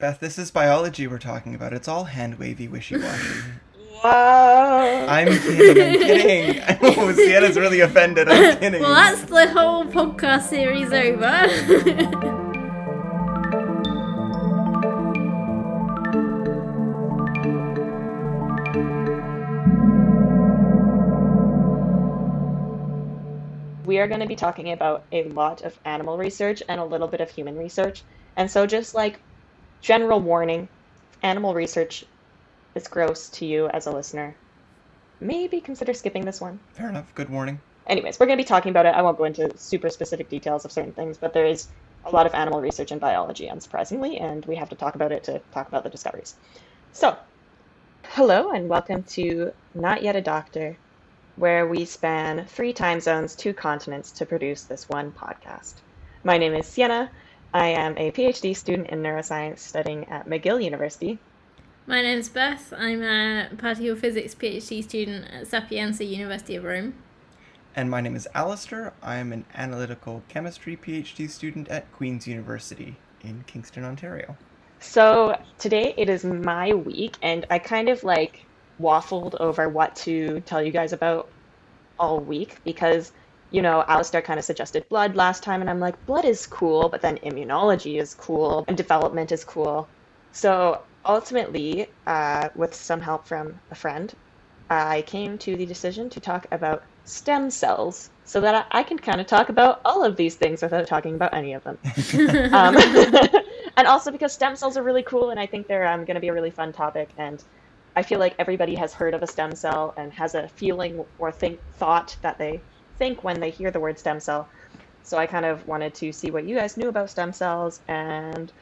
Beth, this is biology we're talking about. It's all hand wavy, wishy washy. Wow. I'm kidding. I'm kidding. Oh, Sienna's really offended. I'm kidding. Well, that's the whole podcast series over. we are going to be talking about a lot of animal research and a little bit of human research. And so, just like general warning animal research is gross to you as a listener. Maybe consider skipping this one. Fair enough. Good warning. Anyways, we're going to be talking about it. I won't go into super specific details of certain things, but there is a lot of animal research in biology, unsurprisingly, and we have to talk about it to talk about the discoveries. So, hello and welcome to Not Yet a Doctor, where we span three time zones, two continents to produce this one podcast. My name is Sienna. I am a PhD student in neuroscience studying at McGill University. My name is Beth. I'm a particle physics PhD student at Sapienza University of Rome. And my name is Alistair. I am an analytical chemistry PhD student at Queen's University in Kingston, Ontario. So today it is my week, and I kind of like waffled over what to tell you guys about all week because, you know, Alistair kind of suggested blood last time, and I'm like, blood is cool, but then immunology is cool, and development is cool. So ultimately, uh, with some help from a friend, I came to the decision to talk about stem cells so that I, can kind of talk about all of these things without talking about any of them. um, and also because stem cells are really cool, and I think they're um, going to be a really fun topic. And I feel like everybody has heard of a stem cell and has a feeling or think thought that they think when they hear the word stem cell. So I kind of wanted to see what you guys knew about stem cells and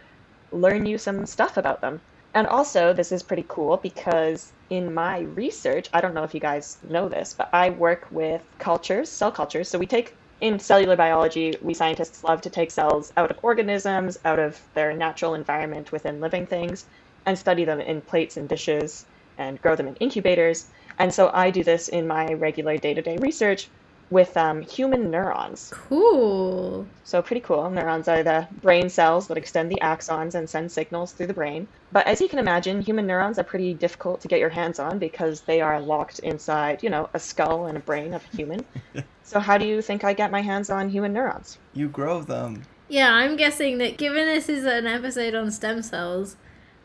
learn you some stuff about them. And also, this is pretty cool because in my research, I don't know if you guys know this, but I work with cultures, cell cultures. So we take in cellular biology, we scientists love to take cells out of organisms, out of their natural environment within living things, and study them in plates and dishes and grow them in incubators. And so I do this in my regular day to day research with um, human neurons. Cool. So, pretty cool. Neurons are the brain cells that extend the axons and send signals through the brain. But as you can imagine, human neurons are pretty difficult to get your hands on because they are locked inside, you know, a skull and a brain of a human. so, how do you think I get my hands on human neurons? You grow them. Yeah, I'm guessing that given this is an episode on stem cells,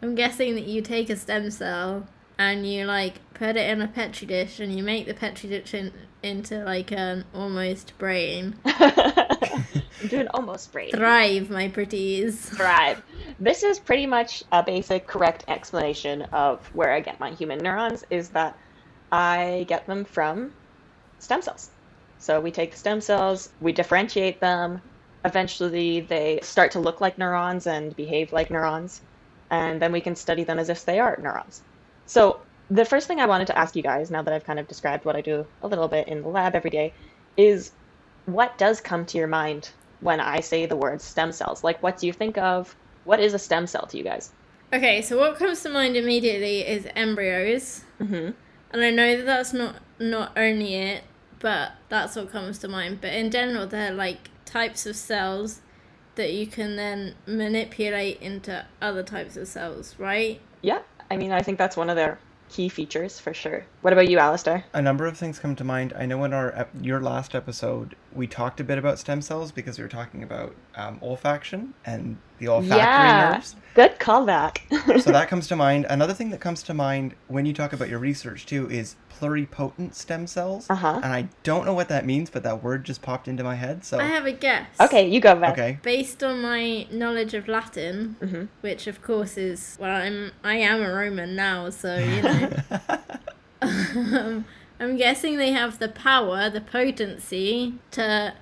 I'm guessing that you take a stem cell and you like put it in a petri dish and you make the petri dish in, into like an almost brain. I'm doing almost brain. Thrive, my pretties. Thrive. This is pretty much a basic, correct explanation of where I get my human neurons. Is that I get them from stem cells. So we take the stem cells, we differentiate them. Eventually, they start to look like neurons and behave like neurons, and then we can study them as if they are neurons. So the first thing I wanted to ask you guys, now that I've kind of described what I do a little bit in the lab every day, is what does come to your mind when I say the word stem cells? Like, what do you think of? What is a stem cell to you guys? Okay, so what comes to mind immediately is embryos, Mm-hmm. and I know that that's not not only it, but that's what comes to mind. But in general, they're like types of cells that you can then manipulate into other types of cells, right? Yeah, I mean, I think that's one of their key features for sure. What about you, Alistair? A number of things come to mind. I know in our your last episode we talked a bit about stem cells because we were talking about um, olfaction and the olfactory Yeah. nerves. Good callback. So that comes to mind. Another thing that comes to mind when you talk about your research too is pluripotent stem cells. Uh-huh. And I don't know what that means, but that word just popped into my head. So I have a guess. okay, you go, Beth. okay. Based on my knowledge of Latin, Mhm. which of course is well, I'm I am a Roman now, so you know. um, I'm guessing they have the power, the potency to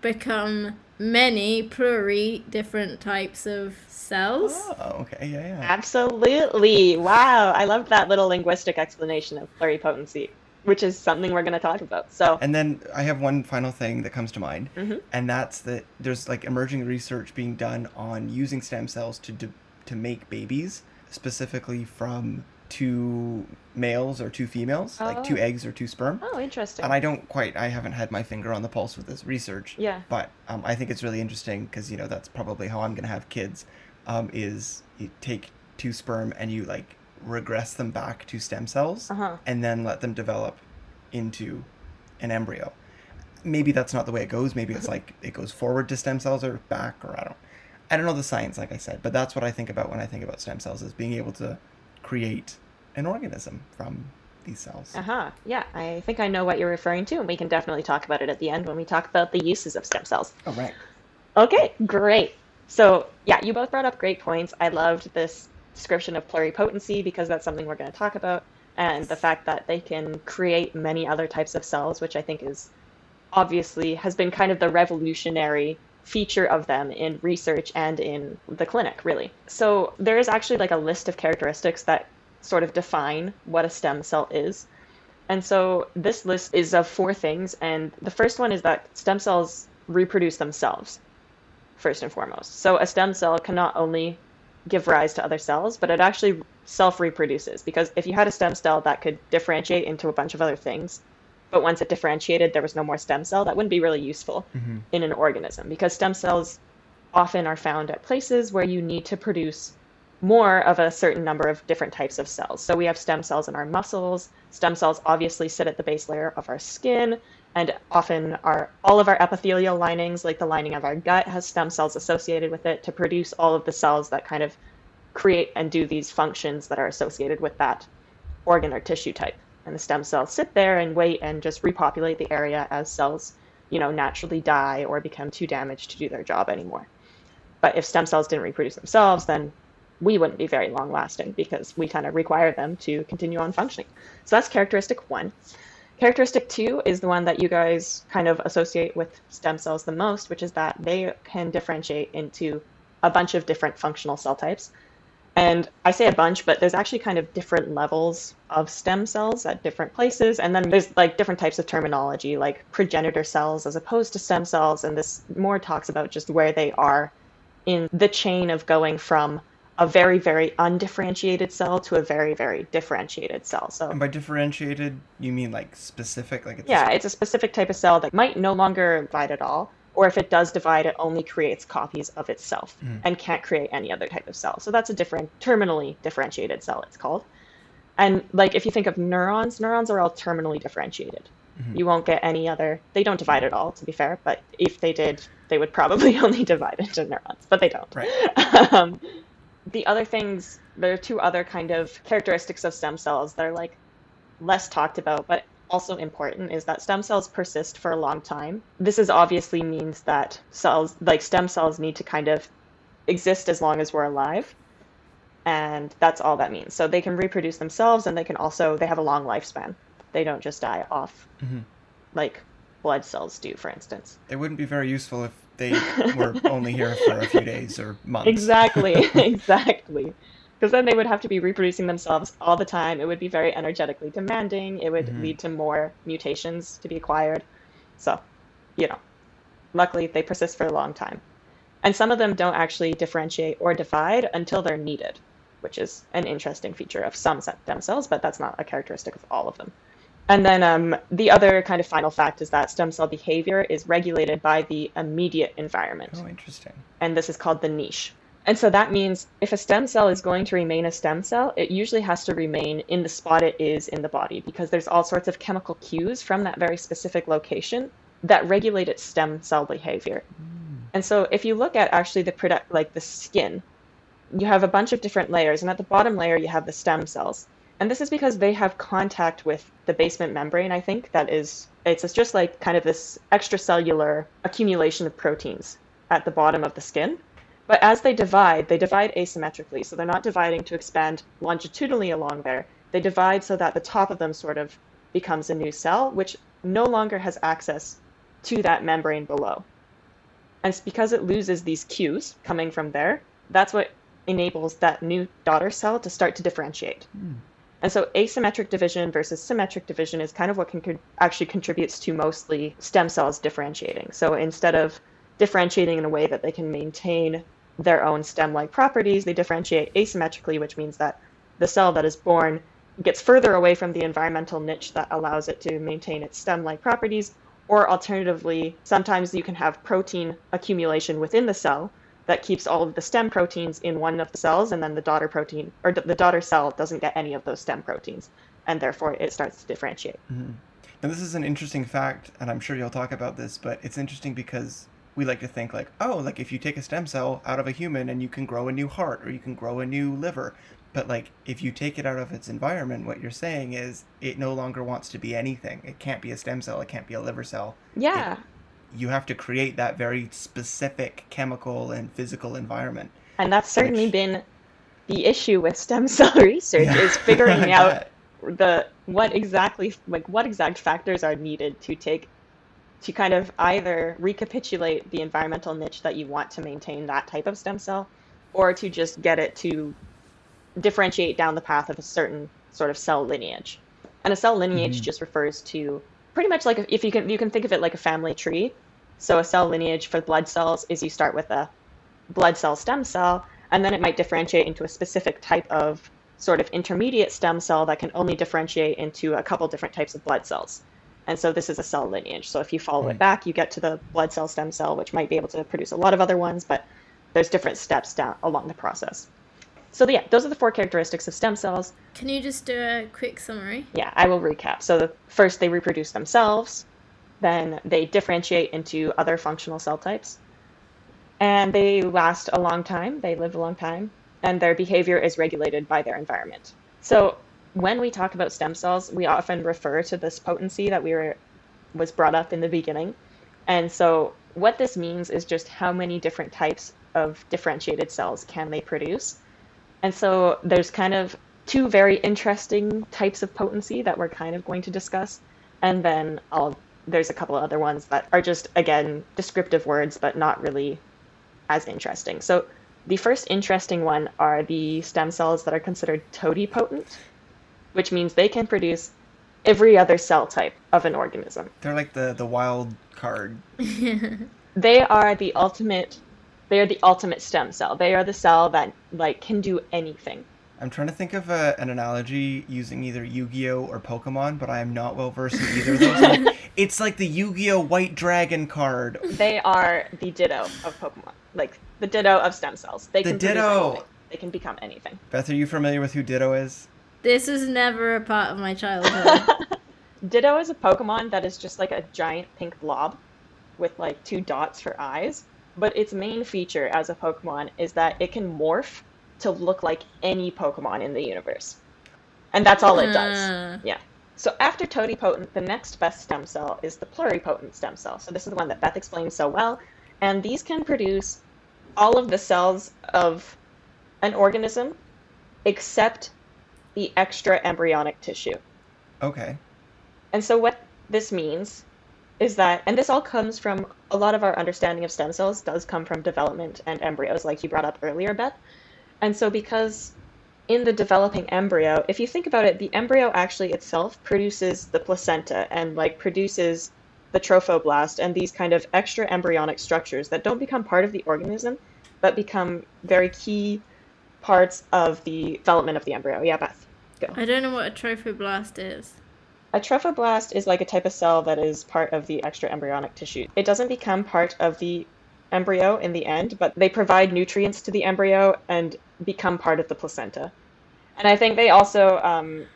become many pluri different types of cells. oh, okay. Yeah, yeah. Absolutely. Wow. I love that little linguistic explanation of pluripotency, which is something we're going to talk about. So, And then I have one final thing that comes to mind, Mhm. and that's that there's like emerging research being done on using stem cells to de- to make babies, specifically from two males or two females, like two eggs or two sperm. oh, interesting. And I don't quite, I haven't had my finger on the pulse with this research. Yeah. But um, I think it's really interesting because, you know, that's probably how I'm going to have kids, um, is you take two sperm and you like regress them back to stem cells Uh-huh. and then let them develop into an embryo. Maybe that's not the way it goes. Maybe it's like it goes forward to stem cells or back or I don't I don't know the science like I said, but that's what I think about when I think about stem cells is being able to create an organism from these cells. Uh-huh. Yeah, I think I know what you're referring to, and we can definitely talk about it at the end when we talk about the uses of stem cells. All right. Okay, great. So, yeah, you both brought up great points. I loved this description of pluripotency because that's something we're going to talk about, and the fact that they can create many other types of cells, which I think is obviously has been kind of the revolutionary feature of them in research and in the clinic, really. So, there is actually like a list of characteristics that sort of define what a stem cell is. And so this list is of four things, and the first one is that stem cells reproduce themselves, first and foremost. So a stem cell can not only give rise to other cells, but it actually self reproduces. Because if you had a stem cell that could differentiate into a bunch of other things, but once it differentiated, there was no more stem cell, that wouldn't be really useful mm-hmm. in an organism. Because stem cells often are found at places where you need to produce more of a certain number of different types of cells. So we have stem cells in our muscles. Stem cells obviously sit at the base layer of our skin, and often our all of our epithelial linings, like the lining of our gut, has stem cells associated with it to produce all of the cells that kind of create and do these functions that are associated with that organ or tissue type. And the stem cells sit there and wait and just repopulate the area as cells, you know, naturally die or become too damaged to do their job anymore. But if stem cells didn't reproduce themselves, then we wouldn't be very long lasting because we kind of require them to continue on functioning. So that's characteristic one. Characteristic two is the one that you guys kind of associate with stem cells the most, which is that they can differentiate into a bunch of different functional cell types. And I say a bunch, but there's actually kind of different levels of stem cells at different places. And then there's like different types of terminology, like progenitor cells as opposed to stem cells. And this more talks about just where they are in the chain of going from a very, very undifferentiated cell to a very, very differentiated cell. So And by differentiated, you mean like specific, like it's yeah, it's a specific type of cell that might no longer divide at all, or if it does divide, it only creates copies of itself and can't create any other type of cell. So that's a different, terminally differentiated cell, it's called. And like if you think of neurons, neurons are all terminally differentiated. You won't get any other, they don't divide at all, to be fair, but if they did, they would probably only divide into neurons, but they don't. Right. um, the other things, there are two other kind of characteristics of stem cells that are like less talked about, but also important is that stem cells persist for a long time. This is obviously means that cells, like stem cells, need to kind of exist as long as we're alive. And that's all that means. So they can reproduce themselves and they can also, they have a long lifespan. They don't just die off Mhm. like blood cells do, for instance. They wouldn't be very useful if they were only here for a few days or months. Exactly, exactly. Because then they would have to be reproducing themselves all the time. It would be very energetically demanding. It would Mhm. lead to more mutations to be acquired. So, you know, luckily they persist for a long time. And some of them don't actually differentiate or divide until they're needed, which is an interesting feature of some stem cells, but that's not a characteristic of all of them. And then um, the other kind of final fact is that stem cell behavior is regulated by the immediate environment Oh, interesting. and this is called the niche. And so that means if a stem cell is going to remain a stem cell, it usually has to remain in the spot it is in the body because there's all sorts of chemical cues from that very specific location that regulate its stem cell behavior. Mm. And so if you look at actually the product like the skin, you have a bunch of different layers and at the bottom layer you have the stem cells. And this is because they have contact with the basement membrane, I think, that is it's just like kind of this extracellular accumulation of proteins at the bottom of the skin. But as they divide, they divide asymmetrically. So they're not dividing to expand longitudinally along there. They divide so that the top of them sort of becomes a new cell, which no longer has access to that membrane below. And it's because it loses these cues coming from there, that's what enables that new daughter cell to start to differentiate. Hmm. And so asymmetric division versus symmetric division is kind of what can con- actually contributes to mostly stem cells differentiating. So instead of differentiating in a way that they can maintain their own stem-like properties, they differentiate asymmetrically, which means that the cell that is born gets further away from the environmental niche that allows it to maintain its stem-like properties, or alternatively, sometimes you can have protein accumulation within the cell that keeps all of the stem proteins in one of the cells, and then the daughter protein or the daughter cell doesn't get any of those stem proteins, and therefore it starts to differentiate. Mm-hmm. And this is an interesting fact, and I'm sure you'll talk about this, but it's interesting because we like to think like, oh, like if you take a stem cell out of a human and you can grow a new heart or you can grow a new liver, but like if you take it out of its environment, what you're saying is it no longer wants to be anything. It can't be a stem cell. It can't be a liver cell. Yeah. It, you have to create that very specific chemical and physical environment. And that's certainly which... been the issue with stem cell research yeah. is figuring out the what exactly like what exact factors are needed to take to kind of either recapitulate the environmental niche that you want to maintain that type of stem cell or to just get it to differentiate down the path of a certain sort of cell lineage. And a cell lineage mm-hmm. just refers to pretty much like if you can you can think of it like a family tree. So a cell lineage for blood cells is you start with a blood cell stem cell and then it might differentiate into a specific type of sort of intermediate stem cell that can only differentiate into a couple different types of blood cells. And so this is a cell lineage. So if you follow mm. it back, you get to the blood cell stem cell, which might be able to produce a lot of other ones, but there's different steps down along the process. So yeah, those are the four characteristics of stem cells. Can you just do a quick summary? Yeah, I will recap. So the, first they reproduce themselves, then they differentiate into other functional cell types, and they last a long time. They live a long time, and their behavior is regulated by their environment. So when we talk about stem cells, we often refer to this potency that we were was brought up in the beginning. And so what this means is just how many different types of differentiated cells can they produce. And so there's kind of two very interesting types of potency that we're kind of going to discuss. And then I'll there's a couple other ones that are just again descriptive words but not really as interesting. So the first interesting one are the stem cells that are considered totipotent, which means they can produce every other cell type of an organism. They're like the, the wild card. they are the ultimate they are the ultimate stem cell. They are the cell that like can do anything. I'm trying to think of a, an analogy using either Yu-Gi-Oh or Pokemon, but I am not well versed in either of those. it's like the Yu-Gi-Oh White Dragon card. They are the Ditto of Pokemon, like the Ditto of stem cells. They the can Ditto. They can become anything. Beth, are you familiar with who Ditto is? This is never a part of my childhood. Ditto is a Pokemon that is just like a giant pink blob with like two dots for eyes. But its main feature as a Pokemon is that it can morph to look like any Pokemon in the universe. And that's all it does. Uh. Yeah. So after Totipotent, the next best stem cell is the pluripotent stem cell. So this is the one that Beth explained so well. And these can produce all of the cells of an organism except the extra embryonic tissue. Okay. And so what this means is that, and this all comes from a lot of our understanding of stem cells does come from development and embryos, like you brought up earlier, Beth. And so because in the developing embryo, if you think about it, the embryo actually itself produces the placenta and like produces the trophoblast and these kind of extra embryonic structures that don't become part of the organism, but become very key parts of the development of the embryo. Yeah, Beth. Go. I don't know what a trophoblast is. A trophoblast is like a type of cell that is part of the extra embryonic tissue. It doesn't become part of the embryo in the end, but they provide nutrients to the embryo and become part of the placenta. And I think they also um,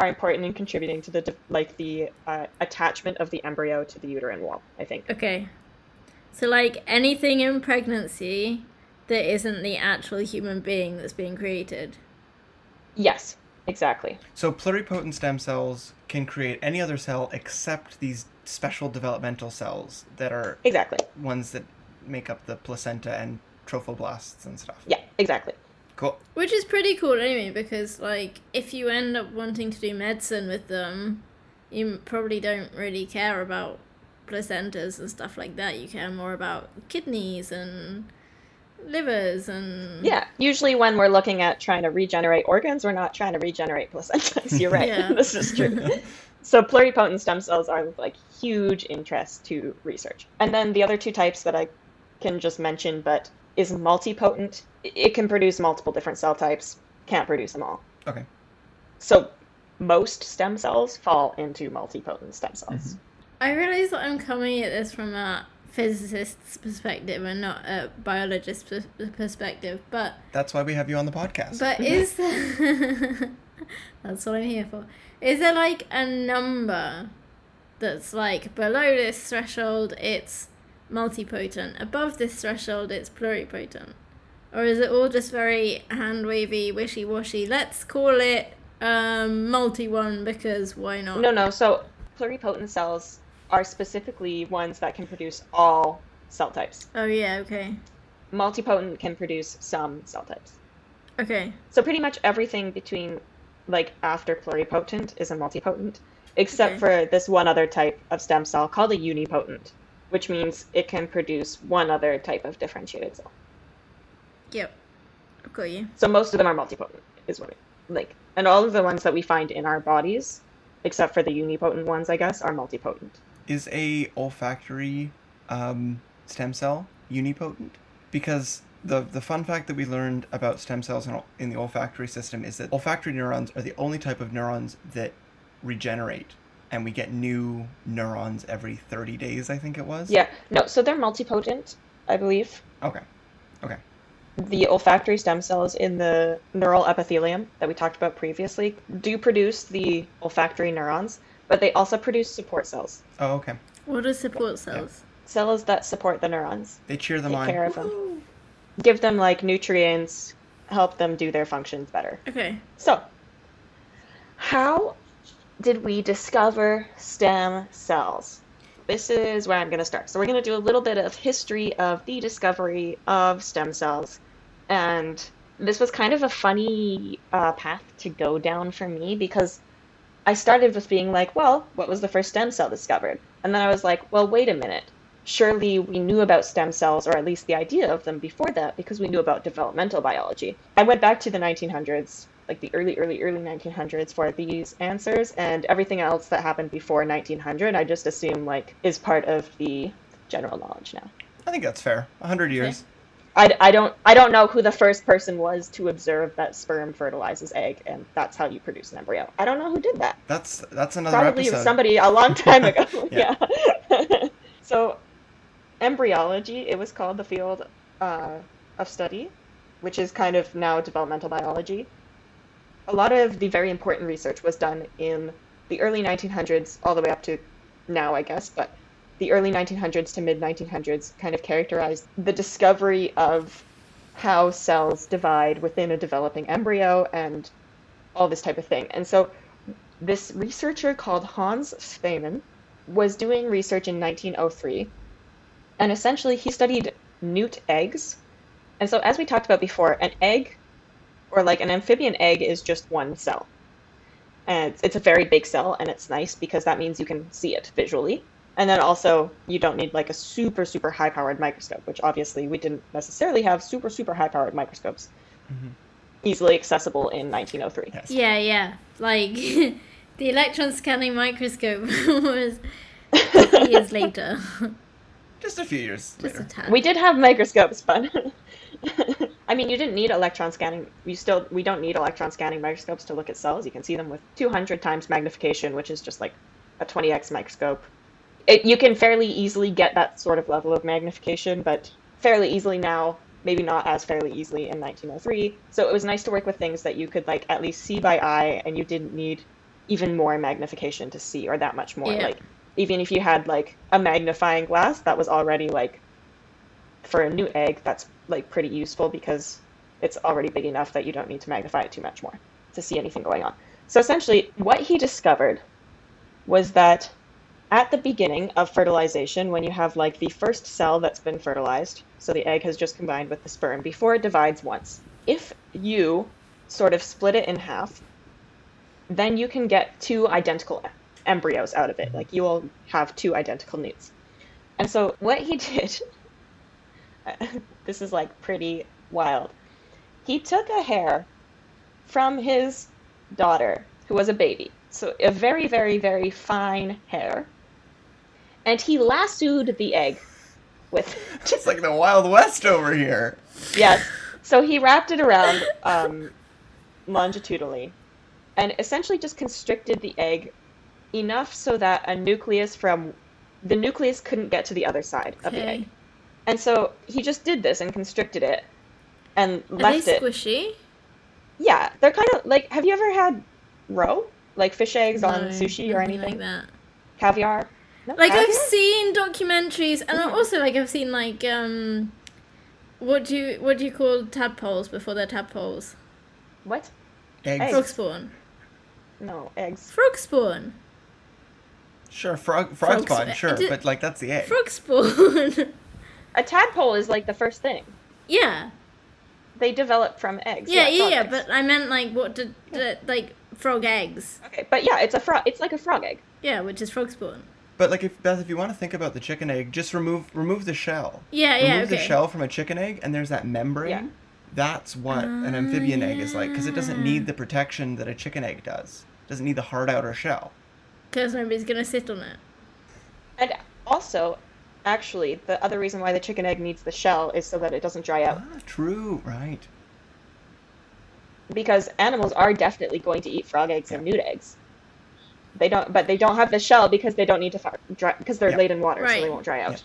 are important in contributing to the like the uh, attachment of the embryo to the uterine wall. I think. Okay, so like anything in pregnancy that isn't the actual human being that's being created. Yes, exactly. So pluripotent stem cells can create any other cell except these special developmental cells that are exactly ones that make up the placenta and trophoblasts and stuff. Yeah, exactly. Cool. Which is pretty cool anyway, because like if you end up wanting to do medicine with them, you probably don't really care about placentas and stuff like that. You care more about kidneys and livers and yeah usually when we're looking at trying to regenerate organs we're not trying to regenerate placentas. You're right. Yeah. this is true. So pluripotent stem cells are like huge interest to research. And then the other two types that i can just mention but is multipotent it can produce multiple different cell types can't produce them all. Okay. So most stem cells fall into multipotent stem cells. Mm-hmm. i realize that i'm coming at this from a physicist's perspective and not a biologist's pers- perspective. But That's why we have you on the podcast. but is there... that's what I'm here for. Is there like a number that's like below this threshold it's multipotent, above this threshold it's pluripotent, or is it all just very hand wavy, wishy washy? Let's call it um, multi one because why not? No, no. So pluripotent cells are specifically ones that can produce all cell types. Oh yeah, okay, Multipotent can produce some cell types. okay. So pretty much everything between like after pluripotent is a multipotent, except Okay. for this one other type of stem cell called a unipotent, which means it can produce one other type of differentiated cell. Yep, you. So most of them are multipotent, is what it like, and all of the ones that we find in our bodies, except for the unipotent ones, I guess, are multipotent. Is a olfactory um, stem cell unipotent? Because the the fun fact that we learned about stem cells in, in the olfactory system is that olfactory neurons are the only type of neurons that regenerate, and we get new neurons every thirty days. I think it was. Yeah, no, so they're multipotent, I believe. Okay. Okay. The olfactory stem cells in the neural epithelium that we talked about previously do produce the olfactory neurons, but they also produce support cells, Oh, okay. What are support cells? cells that support the neurons, They cheer them take on. care of them, give them like nutrients, help them do their functions better. Okay. So, how did we discover stem cells? This is where I'm going to start. So, we're going to do a little bit of history of the discovery of stem cells. And this was kind of a funny uh, path to go down for me because I started with being like, well, what was the first stem cell discovered? And then I was like, well, wait a minute. Surely we knew about stem cells, or at least the idea of them before that, because we knew about developmental biology. I went back to the 1900s, like the early, early, early 1900s for these answers, and everything else that happened before 1900, I just assume like is part of the general knowledge now. I think that's fair. A hundred years. I, I don't I don't know who the first person was to observe that sperm fertilizes egg, and that's how you produce an embryo. I don't know who did that. That's that's another Probably episode. somebody a long time ago. Yeah. yeah. so, embryology, it was called the field uh, of study, which is kind of now developmental biology. A lot of the very important research was done in the early 1900s, all the way up to now, I guess, but the early 1900s to mid 1900s kind of characterized the discovery of how cells divide within a developing embryo and all this type of thing. And so this researcher called Hans Spemann was doing research in 1903, and essentially he studied newt eggs. And so, as we talked about before, an egg, or like an amphibian egg, is just one cell. And it's, it's a very big cell, and it's nice because that means you can see it visually. And then also, you don't need like a super, super high powered microscope, which obviously we didn't necessarily have super, super high powered microscopes Mhm. easily accessible in 1903. Yes. Yeah, yeah. Like the electron scanning microscope was years later. Just a few years Just a later. tad. We did have microscopes, but I mean, you didn't need electron scanning. You still we don't need electron scanning microscopes to look at cells. You can see them with 200 times magnification, which is just like a 20x microscope. It, you can fairly easily get that sort of level of magnification, but fairly easily now, maybe not as fairly easily in 1903. So it was nice to work with things that you could like at least see by eye, and you didn't need even more magnification to see, or that much more. Yeah. Like even if you had like a magnifying glass, that was already like for a new egg, that's like pretty useful because it's already big enough that you don't need to magnify it too much more to see anything going on. So essentially, what he discovered was that at the beginning of fertilization, when you have like the first cell that's been fertilized, so the egg has just combined with the sperm before it divides once, if you sort of split it in half, then you can get two identical embryos out of it. Like you will have two identical newts. And so what he did this is like pretty wild. He took a hair from his daughter, who was a baby. So a very, very, very fine hair. And he lassoed the egg with Just like the Wild West over here. yes. So he wrapped it around um, longitudinally and essentially just constricted the egg enough so that a nucleus from the nucleus couldn't get to the other side of the Okay. egg. And so he just did this and constricted it and Are left they it. squishy? Yeah, they're kind of like have you ever had roe? Like fish eggs on sushi or anything? like that. Caviar? No, Like I've caviar? seen documentaries, and Mhm. also like I've seen like um, what do you what do you call tadpoles before they're tadpoles? What? Eggs. Eggs. Frog spawn. No, eggs. Frog spawn. Sure, frog frog Frog spawn, sp- sure, did- but like that's the egg. Frog spawn. A tadpole is like the first thing. yeah. They develop from eggs. Yeah, yeah, frog yeah. eggs. But I meant like what did the, like frog eggs? Okay, but yeah, it's a frog. It's like a frog egg. Yeah, which is frog spawn. But like if Beth, if you want to think about the chicken egg, just remove remove the shell. Yeah, yeah. remove okay. the shell from a chicken egg, and there's that membrane. Yeah. That's what an Ah, amphibian egg is like, because it doesn't need the protection that a chicken egg does. It doesn't need the hard outer shell. Because nobody's gonna sit on it. And also, actually, the other reason why the chicken egg needs the shell is so that it doesn't dry out. Ah, true, right. Because animals are definitely going to eat frog eggs and Yeah. newt eggs. They don't, but they don't have the shell because they don't need to fi- dry because they're Yeah. laid in water, so they won't dry out. Yeah.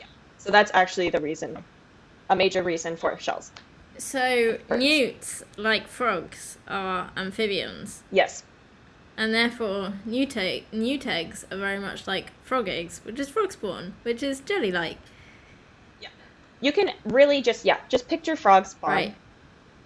Yeah. So that's actually the reason, a major reason for shells. So Birds. newts, like frogs, are amphibians, Yes. and therefore newt, egg, newt eggs are very much like frog eggs, which is frog spawn, which is jelly-like. Yeah. You can really just yeah, just picture frog spawn. Right.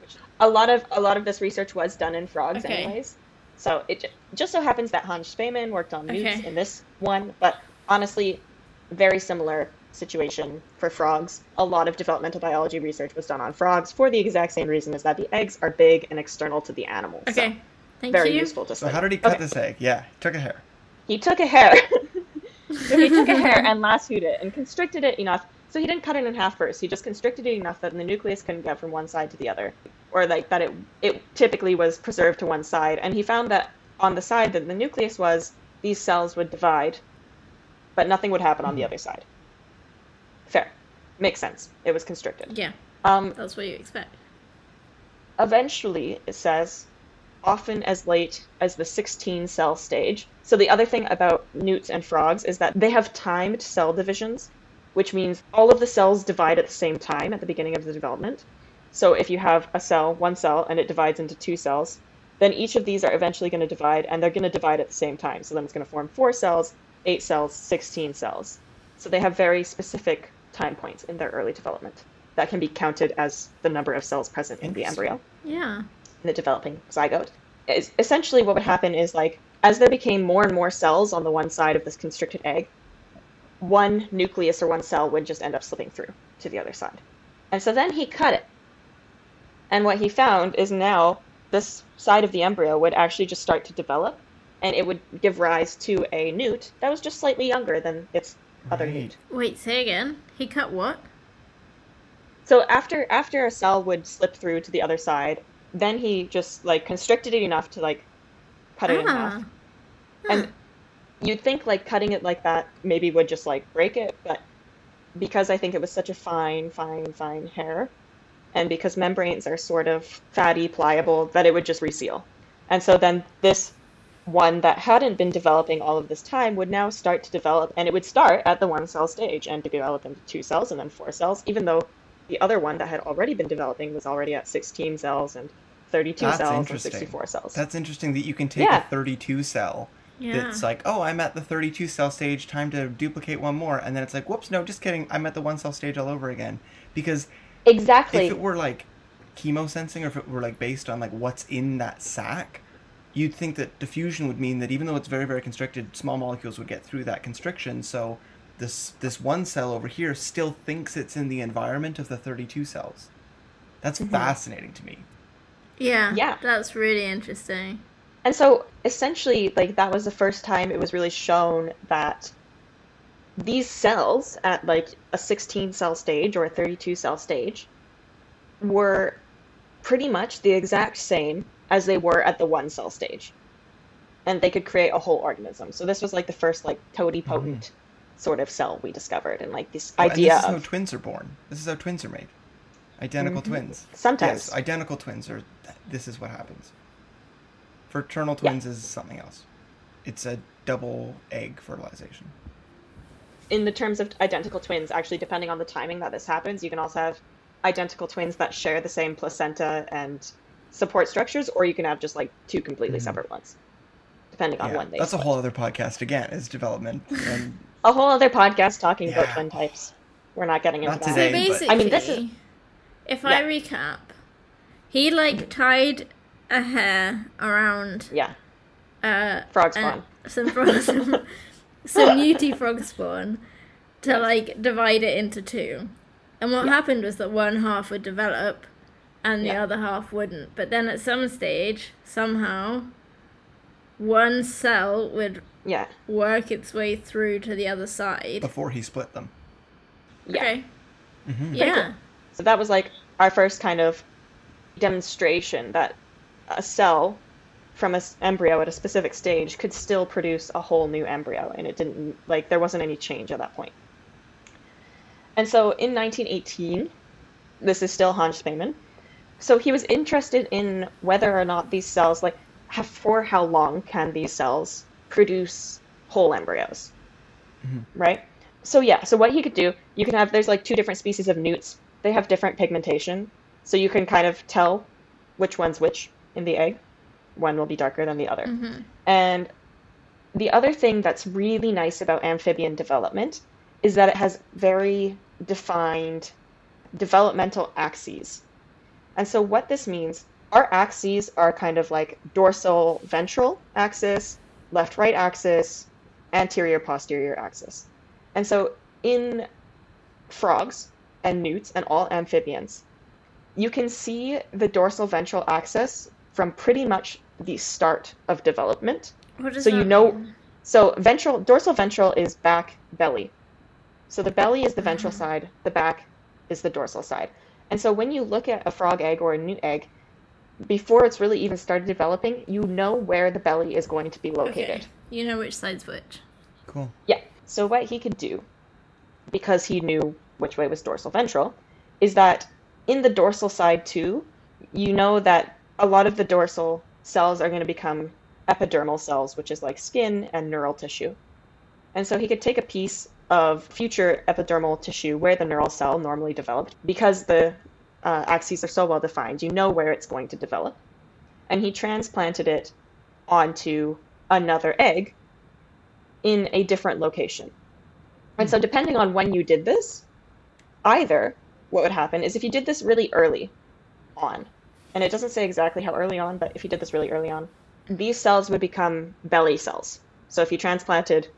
Which a lot of a lot of this research was done in frogs, Okay. anyways. So it ju- just so happens that Hans Spemann worked on newts Okay. in this one, but honestly, very similar situation for frogs. A lot of developmental biology research was done on frogs for the exact same reason as that the eggs are big and external to the animal. So Okay, thank very you. useful to So how did he cut Okay. this egg? Yeah, he took a hair. He took a hair. so he took a hair and lassoed it and constricted it enough. So he didn't cut it in half first. He just constricted it enough that the nucleus couldn't get from one side to the other, or like that it it typically was preserved to one side. And he found that on the side that the nucleus was, these cells would divide, but nothing would happen on the other side. Fair, makes sense. It was constricted. Yeah, Um, that's what you expect. eventually it says often as late as the 16 cell stage so the other thing about newts and frogs is that they have timed cell divisions which means all of the cells divide at the same time at the beginning of the development so if you have a cell one cell and it divides into two cells then each of these are eventually going to divide and they're going to divide at the same time so then it's going to form four cells eight cells 16 cells so they have very specific time points in their early development that can be counted as the number of cells present in the embryo Yeah. in the developing zygote. Is essentially what would happen is like as there became more and more cells on the one side of this constricted egg, one nucleus or one cell would just end up slipping through to the other side. And so then he cut it. And what he found is now this side of the embryo would actually just start to develop and it would give rise to a newt that was just slightly younger than its other newt. Wait, say again. He cut what? So after after a cell would slip through to the other side, then he just like constricted it enough to like cut it in half. Ah. And you'd think like cutting it like that maybe would just like break it, but because I think it was such a fine, fine, fine hair, and because membranes are sort of fatty, pliable, that it would just reseal. And so then this one that hadn't been developing all of this time would now start to develop, and it would start at the one cell stage and develop into two cells and then four cells, even though the other one that had already been developing was already at 16 cells and 32 That's cells and 64 cells. That's interesting that you can take Yeah. a 32 cell yeah. that's like, oh, I'm at the 32 cell stage, time to duplicate one more. And then it's like, whoops, no, just kidding. I'm at the one cell stage all over again. Because exactly. if it were like chemosensing or if it were like based on like what's in that sac, you'd think that diffusion would mean that even though it's very, very constricted, small molecules would get through that constriction. So this this one cell over here still thinks it's in the environment of the 32 cells. That's Mhm. fascinating to me. yeah. Yeah. That's really interesting. And so essentially, like that was the first time it was really shown that these cells at like a 16 cell stage or a 32 cell stage were pretty much the exact same as they were at the one cell stage. And they could create a whole organism. So this was like the first like totipotent sort of cell we discovered and like this Oh, idea this is how of twins are born. This is how twins are made. Identical Mhm. twins. sometimes Yes, identical twins are. This is what happens. Fraternal Yeah. twins is something else. It's a double egg fertilization. In the terms of identical twins, actually, depending on the timing that this happens, you can also have identical twins that share the same placenta and support structures, or you can have just like two completely Mhm. separate ones, depending on Yeah, when they. that's a whole other podcast again. Is development and a whole other podcast talking about Yeah. twin types. We're not getting into Not that. So today. but- basically, I mean, this is- if I recap, he like tied a hair around Yeah, uh, frog and spawn. some frog, some, some newty frog spawn to like divide it into two. And what Yeah. happened was that one half would develop and the Yeah. other half wouldn't. But then at some stage, somehow, one cell would Yeah, work its way through to the other side. before he split them. yeah. Okay. Mhm. Yeah. So that was like our first kind of demonstration that a cell from an embryo at a specific stage could still produce a whole new embryo, and it didn't like there wasn't any change at that point. And so in 1918, this is still Hans Spemann. So he was interested in whether or not these cells, like, have, for how long can these cells produce whole embryos, mm-hmm. right? So yeah, so what he could do, you can have there's like two different species of newts. They have different pigmentation, so you can kind of tell which one's which in the egg. One will be darker than the other. Mhm. And the other thing that's really nice about amphibian development is that it has very defined developmental axes. And so what this means, our axes are kind of like dorsal ventral axis, left right axis, anterior posterior axis. And so in frogs and newts and all amphibians, you can see the dorsal ventral axis from pretty much the start of development. What does So you know- mean? So ventral dorsal ventral is back belly. So the belly is the ventral Mhm. side, the back is the dorsal side. And so when you look at a frog egg or a new egg, before it's really even started developing, you know where the belly is going to be located. Okay. You know which side's which. Cool. Yeah. So what he could do, because he knew which way was dorsal ventral, is that in the dorsal side too, you know that a lot of the dorsal cells are going to become epidermal cells, which is like skin and neural tissue. And so he could take a piece of future epidermal tissue where the neural cell normally developed, because the uh, axes are so well defined, you know where it's going to develop. And he transplanted it onto another egg in a different location. And so, depending on when you did this, either what would happen is if you did this really early on, and it doesn't say exactly how early on, but if you did this really early on, these cells would become belly cells. So, if you transplanted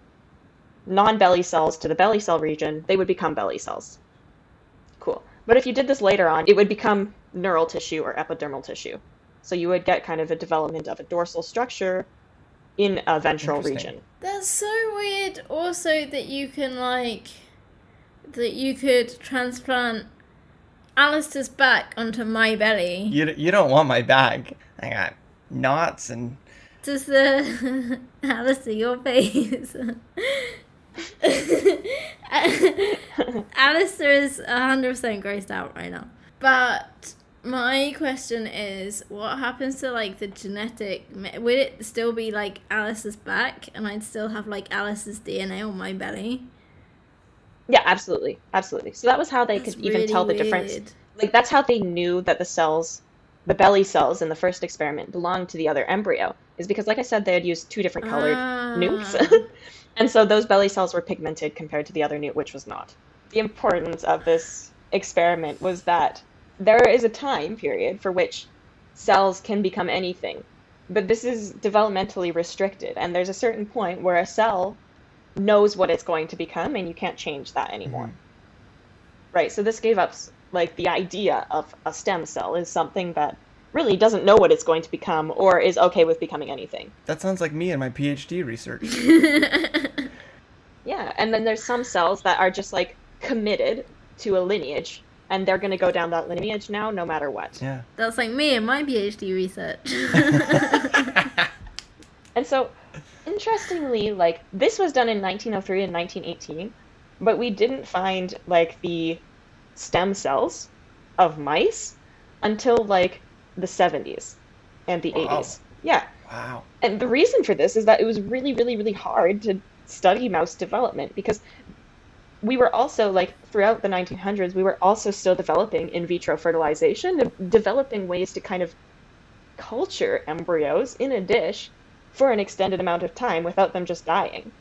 non belly cells to the belly cell region, they would become belly cells. Cool. But if you did this later on, it would become neural tissue or epidermal tissue. So, you would get kind of a development of a dorsal structure in a ventral region. That's so weird. Also, that you can like that you could transplant Alistair's back onto my belly. You, you don't want my bag. I got knots and Does the Alistair your face? Alistair is hundred percent grossed out right now. But my question is, what happens to like the genetic? ma- Would it still be like Alice's back, and I'd still have like Alice's DNA on my belly? Yeah, absolutely, absolutely. So that was how they That's could even really tell the difference. Like that's how they knew that the cells, the belly cells in the first experiment belonged to the other embryo, is because, like I said, they had used two different colored newts, Ah. and so those belly cells were pigmented compared to the other newt, which was not. The importance of this experiment was that there is a time period for which cells can become anything, but this is developmentally restricted, and there's a certain point where a cell knows what it's going to become, and you can't change that anymore. Mm-hmm. Right. So this gave us like the idea of a stem cell is something that really doesn't know what it's going to become or is okay with becoming anything. that sounds like me and my PhD research. Yeah, and then there's some cells that are just like committed to a lineage and they're going to go down that lineage now no matter what. Yeah. That's like me and my PhD research. And so interestingly, like this was done in 1903 and 1918, but we didn't find like the stem cells of mice until like the 70s and the Wow. 80s. Yeah. wow. And the reason for this is that it was really, really, really hard to study mouse development because we were also like throughout the 1900s we were also still developing in vitro fertilization de- developing ways to kind of culture embryos in a dish for an extended amount of time without them just dying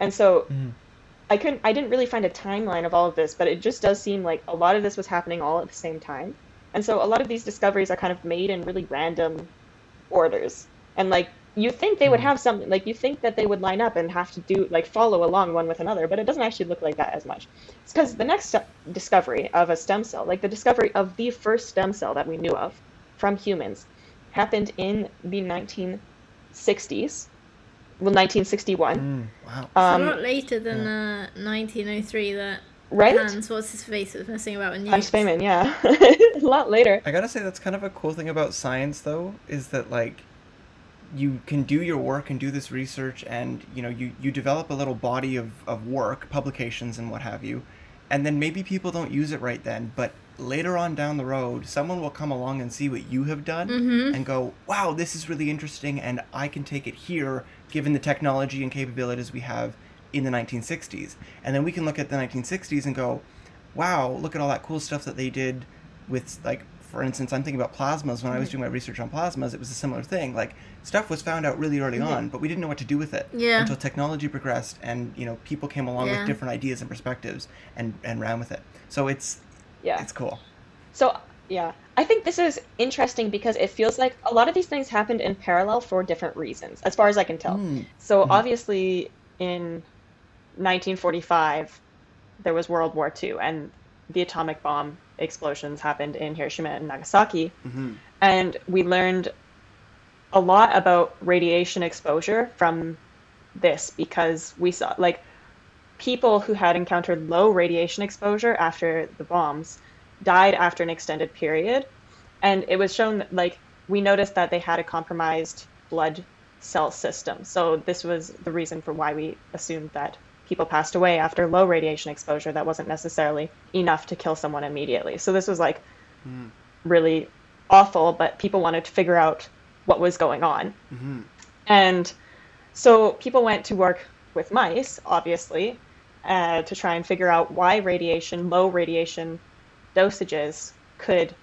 and so Mhm. i couldn't i didn't really find a timeline of all of this but it just does seem like a lot of this was happening all at the same time and so a lot of these discoveries are kind of made in really random orders and like you think they would Mhm. have something like you think that they would line up and have to do like follow along one with another but it doesn't actually look like that as much it's because the next discovery of a stem cell like the discovery of the first stem cell that we knew of from humans happened in the 1960s well 1961 Mm, wow. It's a um, lot later than uh, 1903 that right? Hans, what's his face, was messing about with Hans nukes. Spemann, yeah. A lot later. I gotta say that's kind of a cool thing about science, though, is that like you can do your work and do this research, and you know you you develop a little body of of work, publications, and what have you, and then maybe people don't use it right then, but later on down the road, someone will come along and see what you have done Mhm. and go, "Wow, this is really interesting, and I can take it here, given the technology and capabilities we have." in the 1960s and then we can look at the 1960s and go wow look at all that cool stuff that they did with like for instance i'm thinking about plasmas when i was Mm-hmm. doing my research on plasmas it was a similar thing like stuff was found out really early Mhm. on but we didn't know what to do with it Yeah. until technology progressed and you know people came along Yeah. with different ideas and perspectives and and ran with it so it's yeah it's cool So, yeah, I think this is interesting because it feels like a lot of these things happened in parallel for different reasons, as far as I can tell. Mm. So, Mhm. obviously, in 1945, there was World War II, and the atomic bomb explosions happened in Hiroshima and Nagasaki. hmm And we learned a lot about radiation exposure from this because we saw, like, people who had encountered low radiation exposure after the bombs died after an extended period. And it was shown that, like, we noticed that they had a compromised blood cell system. So, this was the reason for why we assumed that people passed away after low radiation exposure that wasn't necessarily enough to kill someone immediately. So, this was like really awful, but people wanted to figure out what was going on. hmm And so people went to work with mice, obviously, uh, to try and figure out why radiation, low radiation dosages, could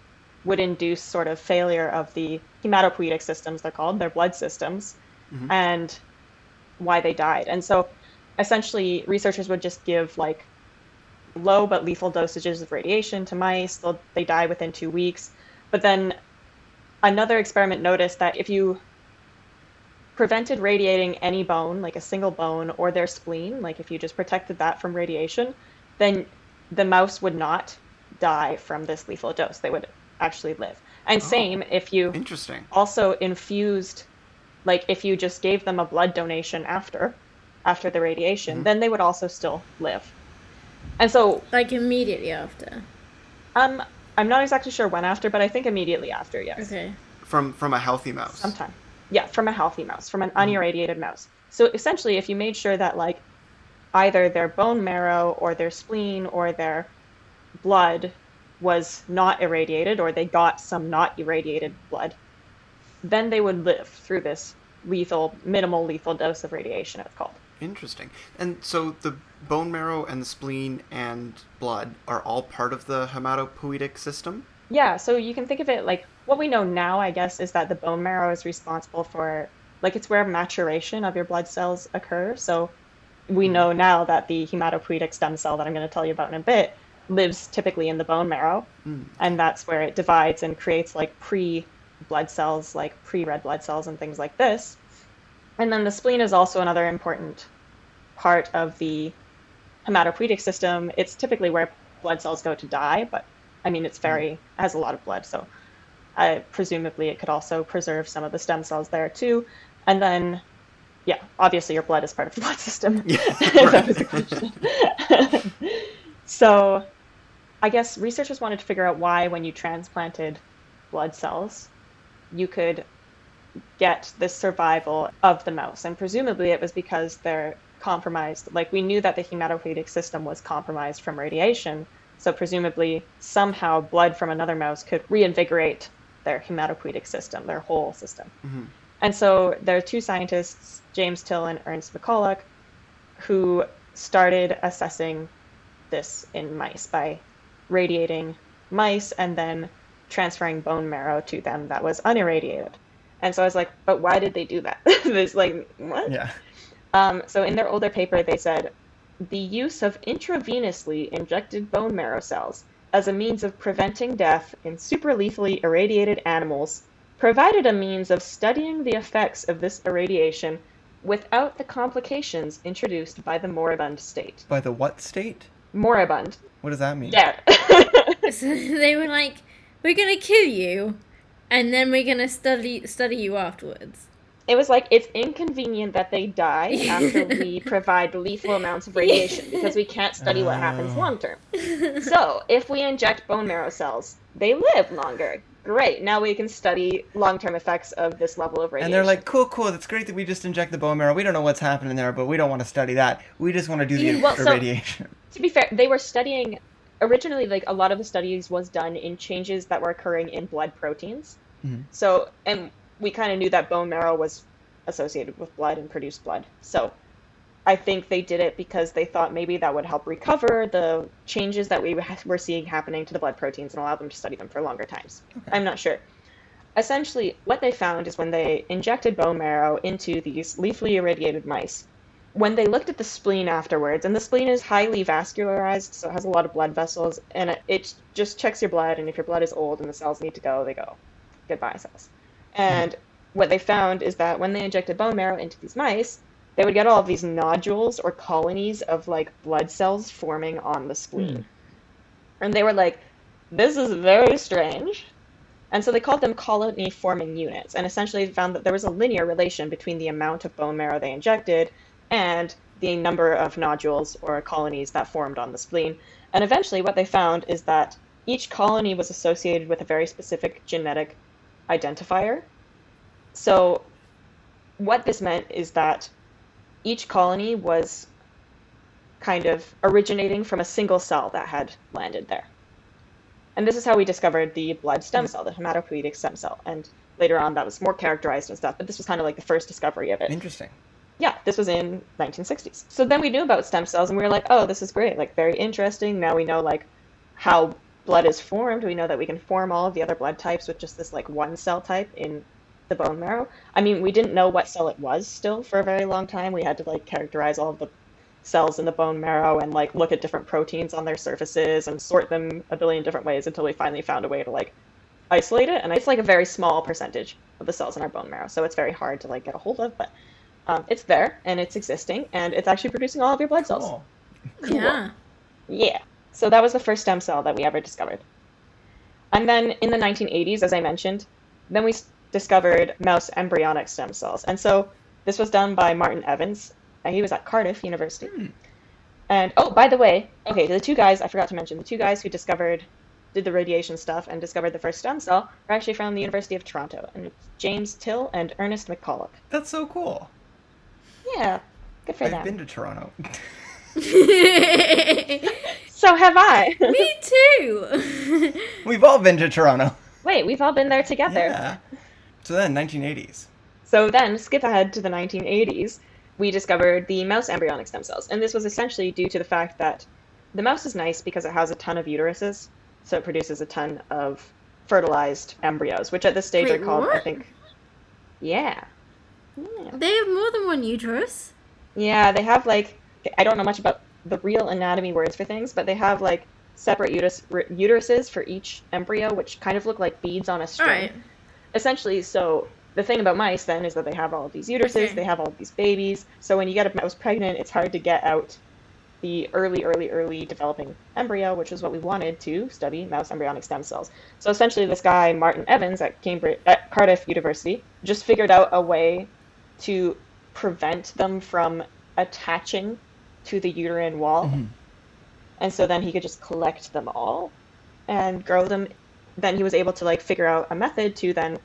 would induce sort of failure of the hematopoietic systems. They're called their blood systems, Mhm. and why they died. And so, essentially, researchers would just give like low but lethal dosages of radiation to mice. They'll, they die within two weeks. But then another experiment noticed that if you prevented radiating any bone, like a single bone, or their spleen, like if you just protected that from radiation, then the mouse would not die from this lethal dose. They would actually live. And Oh. same if you interesting also infused like if you just gave them a blood donation after after the radiation Mhm. then they would also still live and so Like immediately after. um i'm not exactly sure when after but i think immediately after yes Okay. from from a healthy mouse sometime yeah from a healthy mouse from an mm-hmm. unirradiated mouse so essentially if you made sure that like either their bone marrow or their spleen or their blood was not irradiated or they got some not irradiated blood then they would live through this lethal minimal lethal dose of radiation it's called Interesting. And so the bone marrow and the spleen and blood are all part of the hematopoietic system? Yeah, so you can think of it like what we know now, I guess, is that the bone marrow is responsible for, like, it's where maturation of your blood cells occur. So we know now that the hematopoietic stem cell that I'm going to tell you about in a bit lives typically in the bone marrow, Mm. and that's where it divides and creates like pre blood cells, like pre red blood cells, and things like this. And then the spleen is also another important part of the hematopoietic system. It's typically where blood cells go to die, but I mean, it's very has a lot of blood, so uh, presumably it could also preserve some of the stem cells there too. And then, yeah, obviously your blood is part of the blood system. Yeah, that was the right. question. so, I guess researchers wanted to figure out why, when you transplanted blood cells, you could get the survival of the mouse. And presumably it was because they're compromised. Like we knew that the hematopoietic system was compromised from radiation. So presumably somehow blood from another mouse could reinvigorate their hematopoietic system, their whole system. Mhm. And so there are two scientists, James Till and Ernst McCulloch, who started assessing this in mice by radiating mice and then transferring bone marrow to them that was unirradiated. And so I was like, but why did they do that? it's like, what? Yeah. Um, so in their older paper, they said the use of intravenously injected bone marrow cells as a means of preventing death in supralethally irradiated animals provided a means of studying the effects of this irradiation without the complications introduced by the moribund state. By the what state? Moribund. What does that mean? Dead. So they were like, "We're gonna kill you, and then we're gonna study study you afterwards." It was like it's inconvenient that they die after we provide lethal amounts of radiation because we can't study what happens Oh. long term. So if we inject bone marrow cells, they live longer. Great. Now we can study long term effects of this level of radiation. And they're like, cool, cool. That's great that we just inject the bone marrow. We don't know what's happening there, but we don't want to study that. We just want to do the Well, so- irradiation. to be fair, they were studying originally like a lot of the studies was done in changes that were occurring in blood proteins. Mhm. So and we kind of knew that bone marrow was associated with blood and produced blood. So I think they did it because they thought maybe that would help recover the changes that we were seeing happening to the blood proteins and allow them to study them for longer times. I'm not sure. Essentially, what they found is when they injected bone marrow into these lethally irradiated mice, when they looked at the spleen afterwards, and the spleen is highly vascularized, so it has a lot of blood vessels, and it, it just checks your blood, and if your blood is old and the cells need to go, they go. Goodbye, cells. And what they found is that when they injected bone marrow into these mice, they would get all of these nodules or colonies of like blood cells forming on the spleen. Hmm. And they were like, this is very strange. And so they called them colony forming units, and essentially found that there was a linear relation between the amount of bone marrow they injected and the number of nodules or colonies that formed on the spleen. And eventually, what they found is that each colony was associated with a very specific genetic identifier. So, what this meant is that each colony was kind of originating from a single cell that had landed there. And this is how we discovered the blood stem cell, the hematopoietic stem cell. And later on, that was more characterized and stuff, but this was kind of like the first discovery of it. Interesting. Yeah, this was in 1960s. So then we knew about stem cells, and we were like, oh, this is great, like very interesting. Now we know like how blood is formed. We know that we can form all of the other blood types with just this like one cell type in the bone marrow. I mean, we didn't know what cell it was still for a very long time. We had to like characterize all of the cells in the bone marrow and like look at different proteins on their surfaces and sort them a billion different ways until we finally found a way to like isolate it. And it's like a very small percentage of the cells in our bone marrow, so it's very hard to like get a hold of, but um, it's there and it's existing and it's actually producing all of your blood cells. Cool. Cool. Yeah. Yeah. So that was the first stem cell that we ever discovered. And then in the 1980s, as I mentioned, then we discovered mouse embryonic stem cells. And so this was done by Martin Evans. and he was at Cardiff University. Hmm. And oh, by the way, okay, the two guys I forgot to mention, the two guys who discovered did the radiation stuff and discovered the first stem cell are actually from the University of Toronto, and it's James Till and Ernest McCulloch. That's so cool. Yeah, good for that. I've them. been to Toronto. Me So have I. Me too. We've all been to Toronto. Wait, we've all been there together. Yeah. So then, 1980s. So then, skip ahead to the 1980s, we discovered the mouse embryonic stem cells. And this was essentially due to the fact that the mouse is nice because it has a ton of uteruses, so it produces a ton of fertilized embryos, which at this stage Wait, are called, I think. Yeah. Yeah. they have more than one uterus. Yeah, they have like, I don't know much about the real anatomy words for things, but they have like separate uterus, uteruses for each embryo, which kind of look like beads on a string. Alright. essentially so the thing about mice then is that they have all of these uteruses Okay. they have all of these babies so when you get a mouse pregnant it's hard to get out the early early early developing embryo which is what we wanted to study mouse embryonic stem cells so essentially this guy martin evans at cambridge at cardiff university just figured out a way to prevent them from attaching to the uterine wall. Mhm. and so then he could just collect them all and grow them. Then he was able to like figure out a method to then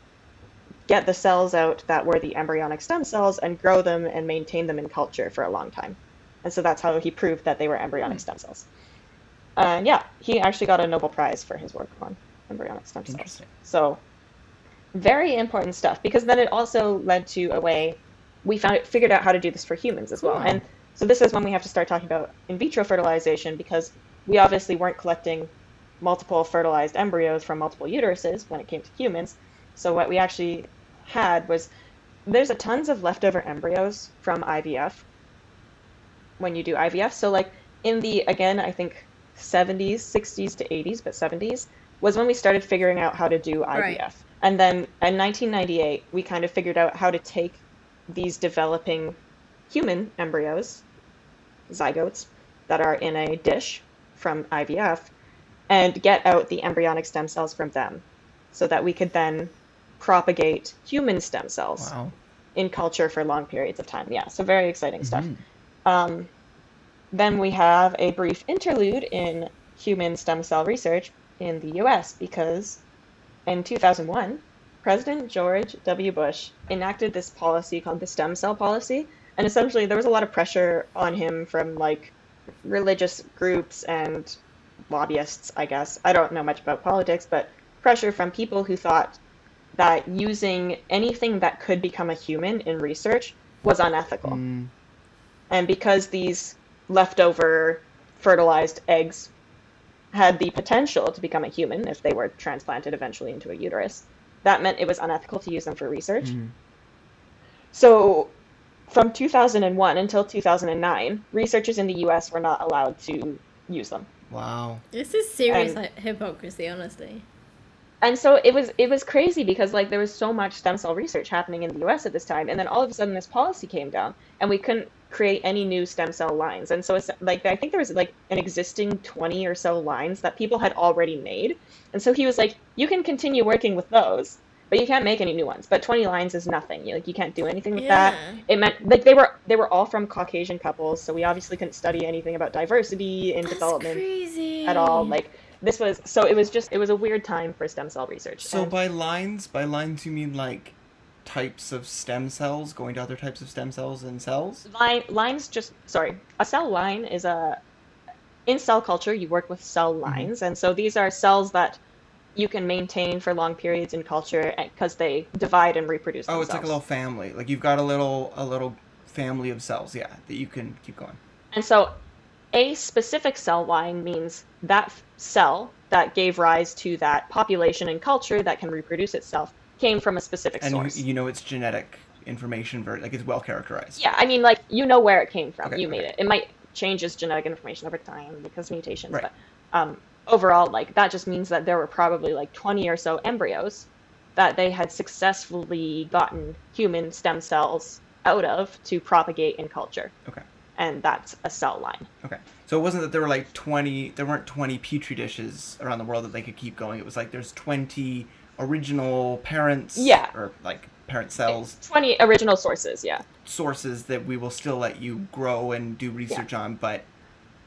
get the cells out that were the embryonic stem cells and grow them and maintain them in culture for a long time. And so that's how he proved that they were embryonic stem cells. And yeah he actually got a nobel prize for his work on embryonic stem cells. So very important stuff because then it also led to a way we found it figured out how to do this for humans as well. Cool. And so this is when we have to start talking about in vitro fertilization because we obviously weren't collecting multiple fertilized embryos from multiple uteruses when it came to humans. So what we actually had was there's a tons of leftover embryos from IVF when you do IVF. So like in the again, I think 70s, 60s to 80s, but 70s was when we started figuring out how to do IVF. Right. And then in 1998, we kind of figured out how to take these developing human embryos, zygotes, that are in a dish from IVF, and get out the embryonic stem cells from them so that we could then propagate human stem cells Wow. in culture for long periods of time. Yeah, so very exciting stuff. Mhm. Um, then we have a brief interlude in human stem cell research in the US because in 2001, President George W. Bush enacted this policy called the stem cell policy. And essentially, there was a lot of pressure on him from like religious groups and lobbyists, I guess. I don't know much about politics, but pressure from people who thought that using anything that could become a human in research was unethical. Mm, And because these leftover fertilized eggs had the potential to become a human if they were transplanted eventually into a uterus, that meant it was unethical to use them for research. mhm. So, from 2001 until 2009, researchers in the US were not allowed to use them. Wow. This is serious And- hy- hypocrisy, honestly. and so it was it was crazy because like there was so much stem cell research happening in the US at this time and then all of a sudden this policy came down and we couldn't create any new stem cell lines and so it's like I think there was like an existing 20 or so lines that people had already made and so he was like you can continue working with those but you can't make any new ones. But 20 lines is nothing. You like you can't do anything with that. It meant like they were they were all from Caucasian couples so we obviously couldn't study anything about diversity in That's development crazy. at all. Like this was so it was just it was a weird time for stem cell research. So And- by lines, by lines you mean like types of stem cells going to other types of stem cells and cells? line lines just sorry. A cell line is a in cell culture you work with cell lines. Mm-hmm. And so these are cells that you can maintain for long periods in culture because they divide and reproduce Oh, themselves. it's like a little family. Like you've got a little a little family of cells, yeah, that you can keep going. and so a specific cell line means that cell that gave rise to that population and culture that can reproduce itself came from a specific And source you, you know it's genetic information, very like it's well characterized. Yeah, I mean, like you know where it came from. Okay, you made it. It might change its genetic information over time because mutations, Right. but um, overall, like that just means that there were probably like twenty or so embryos that they had successfully gotten human stem cells out of to propagate in culture, Okay. and that's a cell line. Okay. So it wasn't that there were like 20 there weren't 20 petri dishes around the world that they could keep going. It was like there's 20 original parents Yeah. or like parent cells Twenty original sources, yeah. sources that we will still let you grow and do research on, but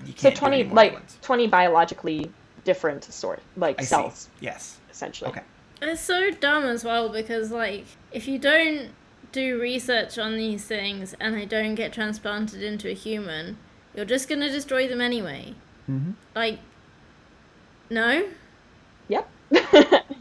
you can't any more like ones. twenty biologically different sort like I see. cells Yes. essentially. Okay. It's so dumb as well because, like, if you don't do research on these things and they don't get transplanted into a human, you're just gonna destroy them anyway. Mm-hmm. Like, no? Yep.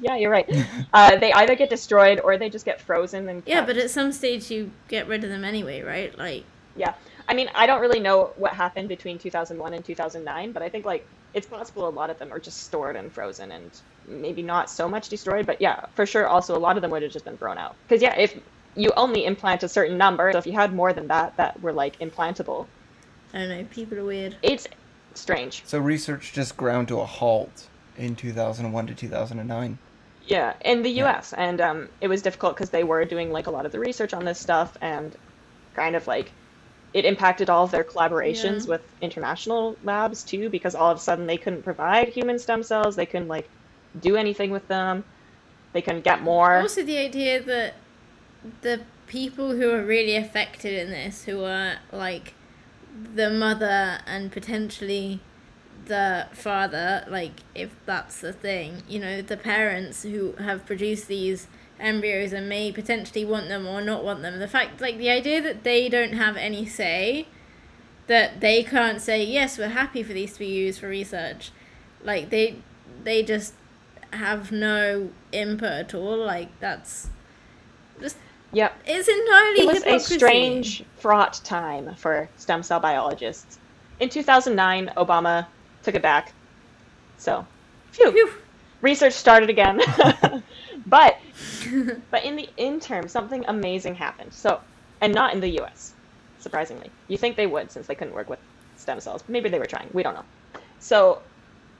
yeah, you're right. Uh, they either get destroyed or they just get frozen and Yeah, but at some stage you get rid of them anyway, right? Like, yeah. I mean, I don't really know what happened between 2001 and 2009, but I think like it's possible a lot of them are just stored and frozen and maybe not so much destroyed, but yeah, for sure. Also, a lot of them would have just been thrown out because yeah, if you only implant a certain number, so if you had more than that that were like implantable, I don't know, people are weird. it's strange. So research just ground to a halt in 2001 to 2009. Yeah, in the Yeah. U.S. and um, it was difficult because they were doing like a lot of the research on this stuff and kind of like it impacted all of their collaborations Yeah. with international labs too because all of a sudden they couldn't provide human stem cells, they couldn't like do anything with them, they couldn't get more. Also, the idea that the people who are really affected in this, who are like the mother and potentially the father, like if that's the thing, you know, the parents who have produced these embryos and may potentially want them or not want them. The fact, like, the idea that they don't have any say, that they can't say, yes, we're happy for these to be used for research. Like, they, they just have no input at all. Like, that's just, Yep. it's entirely It was a strange, fraught time for stem cell biologists. In 2009, Obama took it back. So, phew. Phew. Research started again. but but in the interim, something amazing happened. So, and not in the U.S. Surprisingly, you think they would since they couldn't work with stem cells. Maybe they were trying. We don't know. So,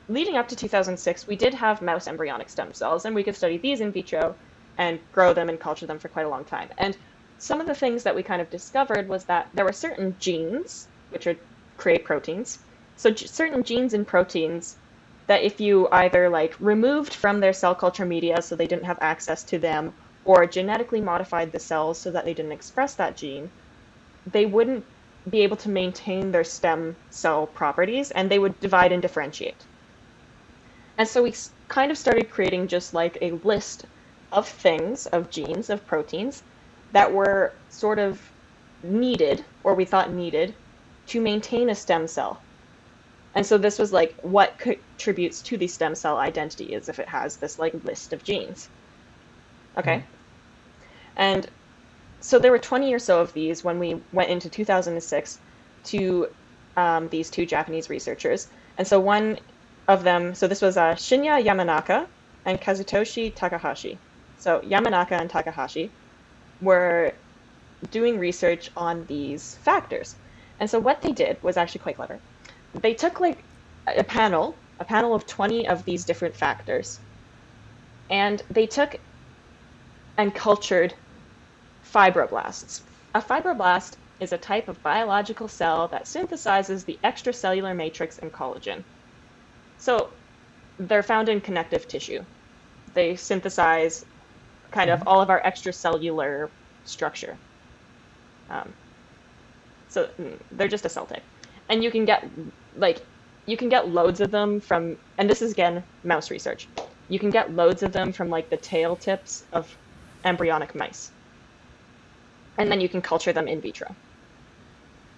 leading up to 2006, we did have mouse embryonic stem cells, and we could study these in vitro and grow them and culture them for quite a long time. And some of the things that we kind of discovered was that there were certain genes, which are create proteins. So certain genes and proteins that if you either like removed from their cell culture media so they didn't have access to them or genetically modified the cells so that they didn't express that gene, they wouldn't be able to maintain their stem cell properties and they would divide and differentiate. And so we kind of started creating just like a list of things, of genes, of proteins that were sort of needed, or we thought needed, to maintain a stem cell. And so this was like what contributes to the stem cell identity is if it has this like list of genes. Okay. And so there were 20 or so of these when we went into 2006 to um, these two Japanese researchers. And so one of them, so this was uh, Shinya Yamanaka and Kazutoshi Takahashi. So Yamanaka and Takahashi were doing research on these factors. And so what they did was actually quite clever. They took like a panel, a panel of 20 of these different factors, and they took and cultured fibroblasts. A fibroblast is a type of biological cell that synthesizes the extracellular matrix and collagen. So they're found in connective tissue. They synthesize kind of all of our extracellular structure. Um, so mm, they're just a cell type, and you can get like you can get loads of them from, and this is again mouse research. You can get loads of them from like the tail tips of embryonic mice, and then you can culture them in vitro.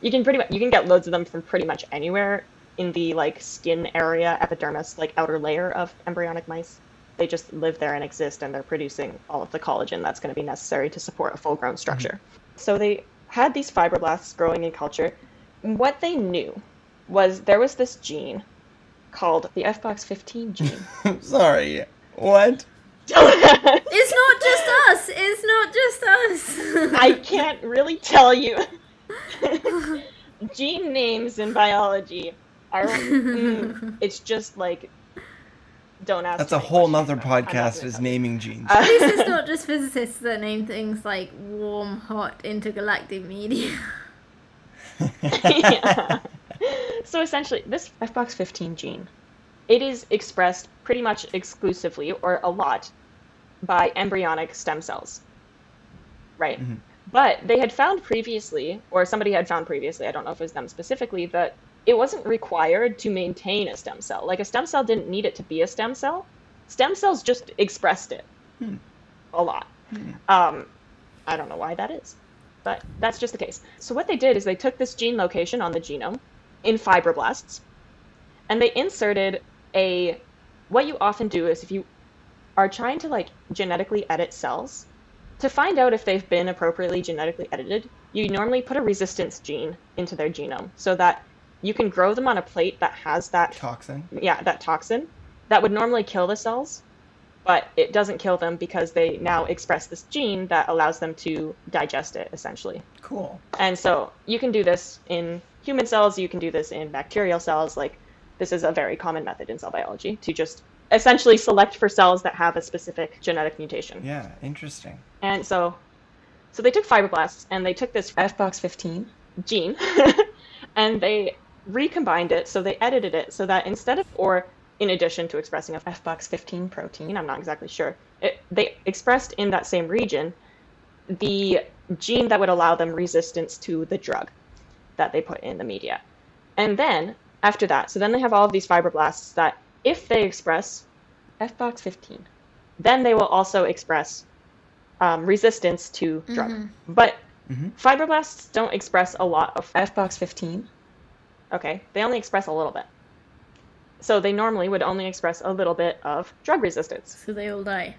You can pretty much you can get loads of them from pretty much anywhere in the like skin area, epidermis, like outer layer of embryonic mice. They just live there and exist, and they're producing all of the collagen that's going to be necessary to support a full-grown mm-hmm. structure. So they had these fibroblasts growing in culture. What they knew was there was this gene called the FBOX15 gene. Sorry. What? It's not just us. It's not just us. I can't really tell you. Gene names in biology are. mm, it's just like. Don't ask. That's a whole questions nother about it. I'm not podcast is naming genes. Uh, At least it's not just physicists that name things like warm, hot, intergalactic media. Yeah. So essentially, this FBOX15 gene, it is expressed pretty much exclusively or a lot by embryonic stem cells. Right. Mhm. But they had found previously, or somebody had found previously, I don't know if it was them specifically, that it wasn't required to maintain a stem cell. Like a stem cell didn't need it to be a stem cell. Stem cells just expressed it Hmm. a lot. Hmm. Um, I don't know why that is, but that's just the case. So what they did is they took this gene location on the genome in fibroblasts, and they inserted a. What you often do is if you are trying to like genetically edit cells, to find out if they've been appropriately genetically edited, you normally put a resistance gene into their genome so that you can grow them on a plate that has that Toxin. yeah, that toxin that would normally kill the cells, but it doesn't kill them because they now express this gene that allows them to digest it essentially. Cool. And so you can do this in human cells, you can do this in bacterial cells. Like, this is a very common method in cell biology to just essentially select for cells that have a specific genetic mutation. Yeah, interesting. And so, so they took fibroblasts and they took this FBOX15 gene and they recombined it. So they edited it so that instead of, or in addition to expressing a FBOX15 protein, I'm not exactly sure, it, they expressed in that same region the gene that would allow them resistance to the drug that they put in the media. And then after that, so then they have all of these fibroblasts that if they express FBOX15, then they will also express um, resistance to drug. Mhm. But Mhm. fibroblasts don't express a lot of FBOX15. Okay, they only express a little bit. So they normally would only express a little bit of drug resistance. So they all die.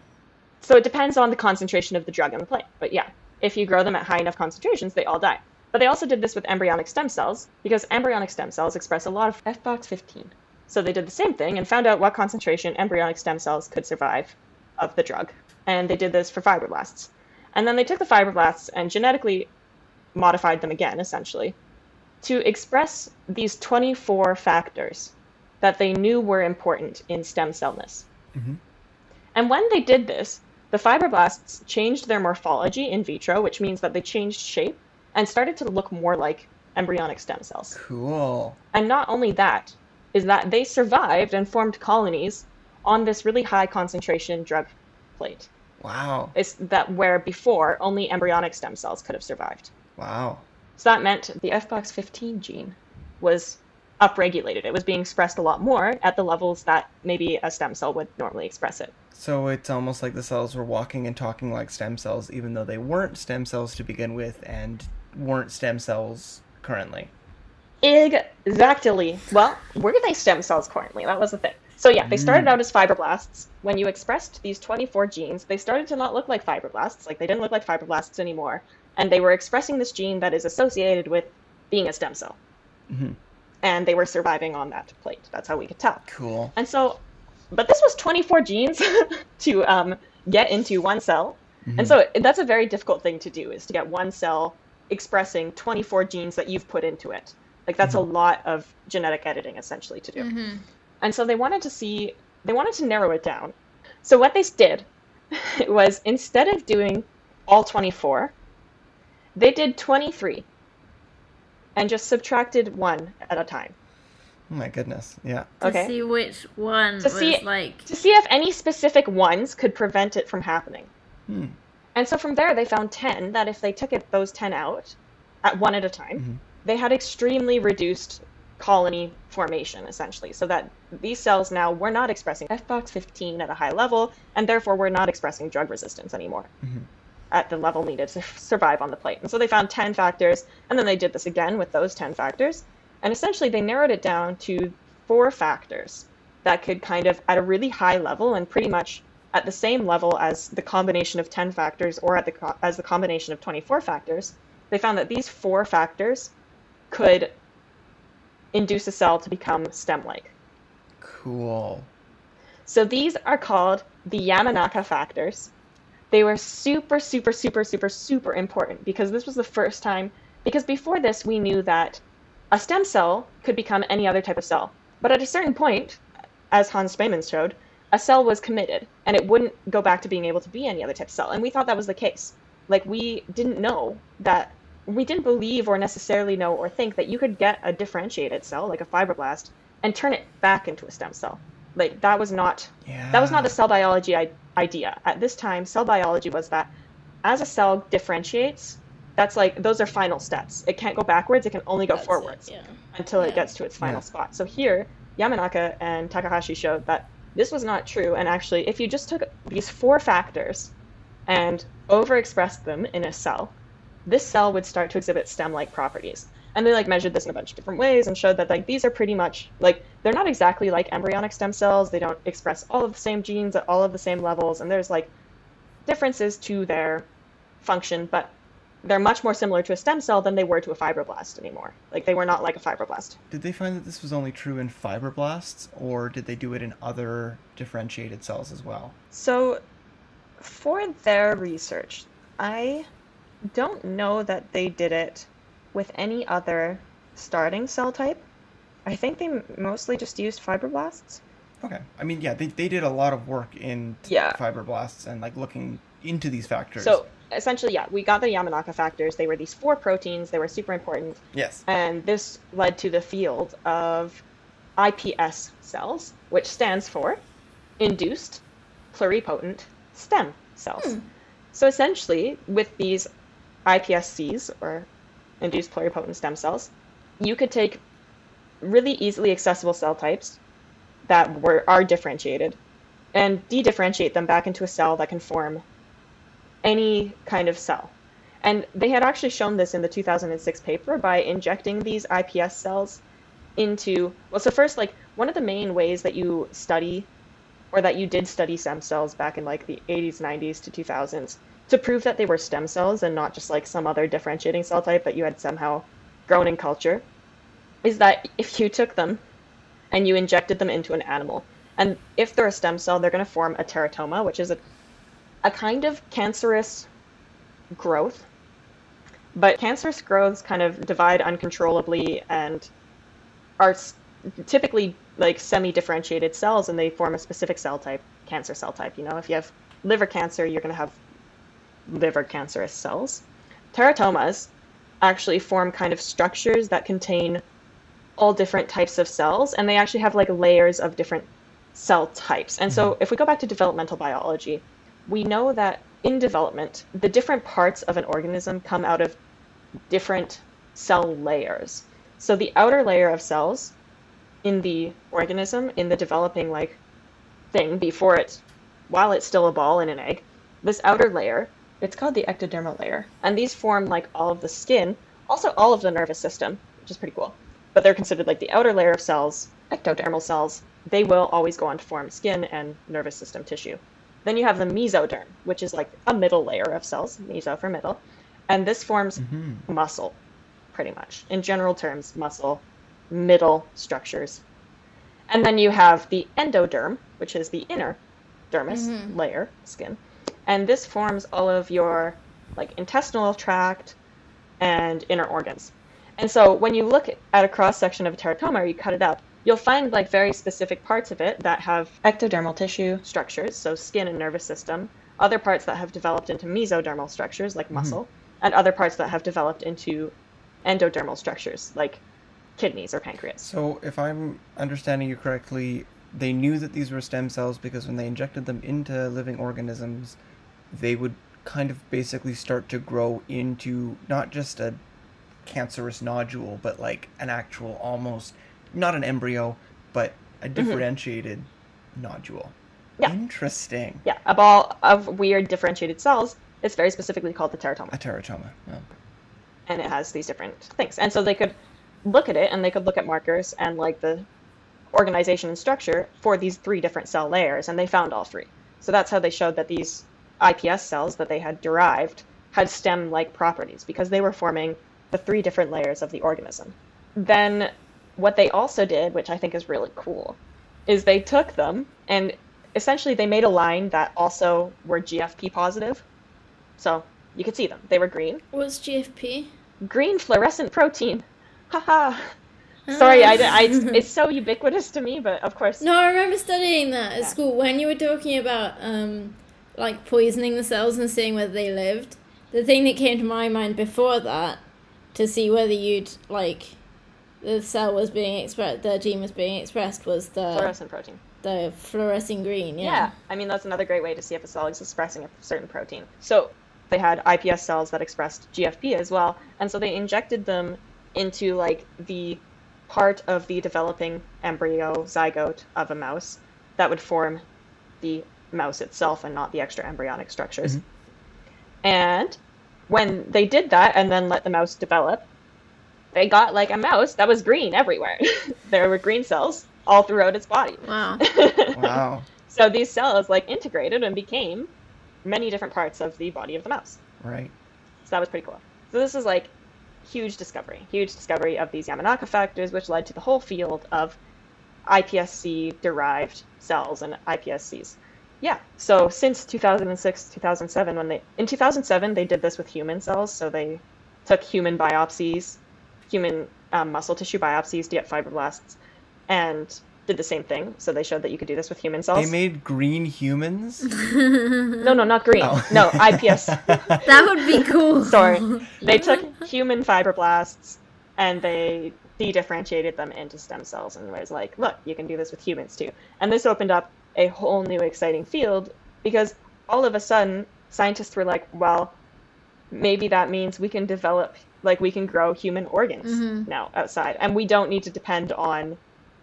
So it depends on the concentration of the drug in the plate. But yeah, if you grow them at high enough concentrations, they all die. But they also did this with embryonic stem cells because embryonic stem cells express a lot of FBOX15. So they did the same thing and found out what concentration embryonic stem cells could survive of the drug. And they did this for fibroblasts. And then they took the fibroblasts and genetically modified them again, essentially, to express these 24 factors that they knew were important in stem cellness. Mm-hmm. And when they did this, the fibroblasts changed their morphology in vitro, which means that they changed shape and started to look more like embryonic stem cells. Cool. And not only that, is that they survived and formed colonies on this really high concentration drug plate. Wow. It's that where before only embryonic stem cells could have survived. Wow. So that meant the FBOX15 gene was upregulated. It was being expressed a lot more at the levels that maybe a stem cell would normally express it. So it's almost like the cells were walking and talking like stem cells, even though they weren't stem cells to begin with and weren't stem cells currently. Exactly. Well, were they stem cells currently? That was the thing. So yeah, they started out as fibroblasts. When you expressed these 24 genes, they started to not look like fibroblasts. Like they didn't look like fibroblasts anymore, and they were expressing this gene that is associated with being a stem cell. Mhm. And they were surviving on that plate. That's how we could tell. Cool. And so, but this was 24 genes to um, get into one cell. And so that's a very difficult thing to do is to get one cell expressing 24 genes that you've put into it. Like that's a lot of genetic editing essentially to do. Mm-hmm. And so they wanted to see, they wanted to narrow it down. So what they did was instead of doing all 24, they did 23 and just subtracted one at a time. Oh my goodness. Yeah. To Okay. see which one To was see- like. to see if any specific ones could prevent it from happening. Hmm. And so from there, they found 10 that if they took it, those 10 out at one at a time, Mhm. they had extremely reduced colony formation, essentially. So that these cells now were not expressing FBOX15 at a high level, and therefore were not expressing drug resistance anymore Mhm. at the level needed to survive on the plate. And so they found 10 factors, and then they did this again with those 10 factors. And essentially, they narrowed it down to four factors that could kind of, at a really high level and pretty much at the same level as the combination of 10 factors or at the co- as the combination of 24 factors, they found that these four factors could induce a cell to become stem-like. Cool. So these are called the Yamanaka factors. They were super, super, super, super, super important because this was the first time. Because before this, we knew that a stem cell could become any other type of cell. But at a certain point, as Hans Spemann showed, a cell was committed and it wouldn't go back to being able to be any other type of cell. And we thought that was the case. Like, we didn't know that, we didn't believe or necessarily know or think that you could get a differentiated cell, like a fibroblast, and turn it back into a stem cell. Like, that was not Yeah. that was not a cell biology I- idea. At this time, cell biology was that as a cell differentiates, that's like those are final steps. It can't go backwards, it can only go That's it, forwards yeah. until it gets to its final Yeah. spot. So here, Yamanaka and Takahashi showed that this was not true. And actually, if you just took these four factors and overexpressed them in a cell, this cell would start to exhibit stem-like properties. And they like measured this in a bunch of different ways and showed that like these are pretty much like they're not exactly like embryonic stem cells. They don't express all of the same genes at all of the same levels, and there's like differences to their function, but they're much more similar to a stem cell than they were to a fibroblast anymore. Like they were not like a fibroblast. Did they find that this was only true in fibroblasts, or did they do it in other differentiated cells as well? So, for their research, I don't know that they did it with any other starting cell type. I think they mostly just used fibroblasts. Okay. I mean, yeah, they, they did a lot of work in Yeah. fibroblasts and like looking into these factors. So, essentially, yeah, we got the Yamanaka factors. They were these four proteins, they were super important. yes. And this led to the field of IPS cells, which stands for induced pluripotent stem cells. Hmm. So essentially, with these iPSCs, or induced pluripotent stem cells, you could take really easily accessible cell types that were are differentiated and de-differentiate them back into a cell that can form any kind of cell. And they had actually shown this in the 2006 paper by injecting these IPS cells into well so first like one of the main ways that you study or that you did study stem cells back in like the 80s 90s to 2000s to prove that they were stem cells and not just like some other differentiating cell type that you had somehow grown in culture is that if you took them and you injected them into an animal. And if they're a stem cell, they're going to form a teratoma, which is a, a kind of cancerous growth. But cancerous growths kind of divide uncontrollably and are typically like semi-differentiated cells, and they form a specific cell type, cancer cell type. You know, if you have liver cancer, you're going to have liver cancerous cells. Teratomas actually form kind of structures that contain all different types of cells, and they actually have like layers of different cell types. And so, mm-hmm. if we go back to developmental biology, we know that in development, the different parts of an organism come out of different cell layers. So, the outer layer of cells in the organism, in the developing like thing before it's while it's still a ball in an egg, this outer layer, it's called the ectodermal layer. And these form like all of the skin, also all of the nervous system, which is pretty cool. But they're considered like the outer layer of cells, ectodermal cells. They will always go on to form skin and nervous system tissue. Then you have the mesoderm, which is like a middle layer of cells, meso for middle. And this forms mm-hmm. muscle, pretty much. In general terms, muscle, middle structures. And then you have the endoderm, which is the inner dermis mm-hmm. layer, skin. And this forms all of your like intestinal tract and inner organs. And so when you look at a cross section of a teratoma or you cut it up, you'll find like very specific parts of it that have ectodermal tissue structures, so skin and nervous system, other parts that have developed into mesodermal structures like mm-hmm. muscle, and other parts that have developed into endodermal structures like kidneys or pancreas. So, if I'm understanding you correctly, they knew that these were stem cells because when they injected them into living organisms, they would kind of basically start to grow into not just a cancerous nodule, but like an actual almost not an embryo, but a mm-hmm. differentiated nodule. Yeah. Interesting. Yeah, a ball of weird differentiated cells It's very specifically called the teratoma. A teratoma. Yeah. and it has these different things. And so they could look at it and they could look at markers and like the organization and structure for these three different cell layers, and they found all three. So that's how they showed that these IPS cells that they had derived had stem like properties because they were forming the three different layers of the organism. Then what they also did, which I think is really cool, is they took them and essentially they made a line that also were GFP positive. So you could see them. They were green What's GFP? green fluorescent protein. Haha. Sorry, I, I, Ah. it's so ubiquitous to me, but of course. No, I remember studying that at Yeah. school when you were talking about um, like poisoning the cells and seeing whether they lived. The thing that came to my mind before that, to see whether you'd like the cell was being expressed, the gene was being expressed, was the Fluorescent protein. the fluorescing green. Yeah. Yeah. I mean, that's another great way to see if a cell is expressing a certain protein. So they had iPS cells that expressed GFP as well, and so they injected them into like the part of the developing embryo zygote of a mouse that would form the mouse itself and not the extra embryonic structures. Mm-hmm. And when they did that and then let the mouse develop, they got like a mouse that was green everywhere. there were green cells all throughout its body. Wow. Wow. So these cells like integrated and became many different parts of the body of the mouse. Right. So that was pretty cool. So this is like huge discovery, huge discovery of these Yamanaka factors, which led to the whole field of iPSC derived cells and iPSCs. Yeah. So since 2006, 2007, when they in 2007 they did this with human cells. So they took human biopsies, human um, muscle tissue biopsies to get fibroblasts, and did the same thing. So they showed that you could do this with human cells. They made green humans. no, no, not green. Oh. No, iPS. That would be cool. Sorry. They took human fibroblasts and they de-differentiated them into stem cells and was like, look, you can do this with humans too. And this opened up a whole new exciting field because all of a sudden scientists were like, well, maybe that means we can develop like we can grow human organs now outside and we don't need to depend on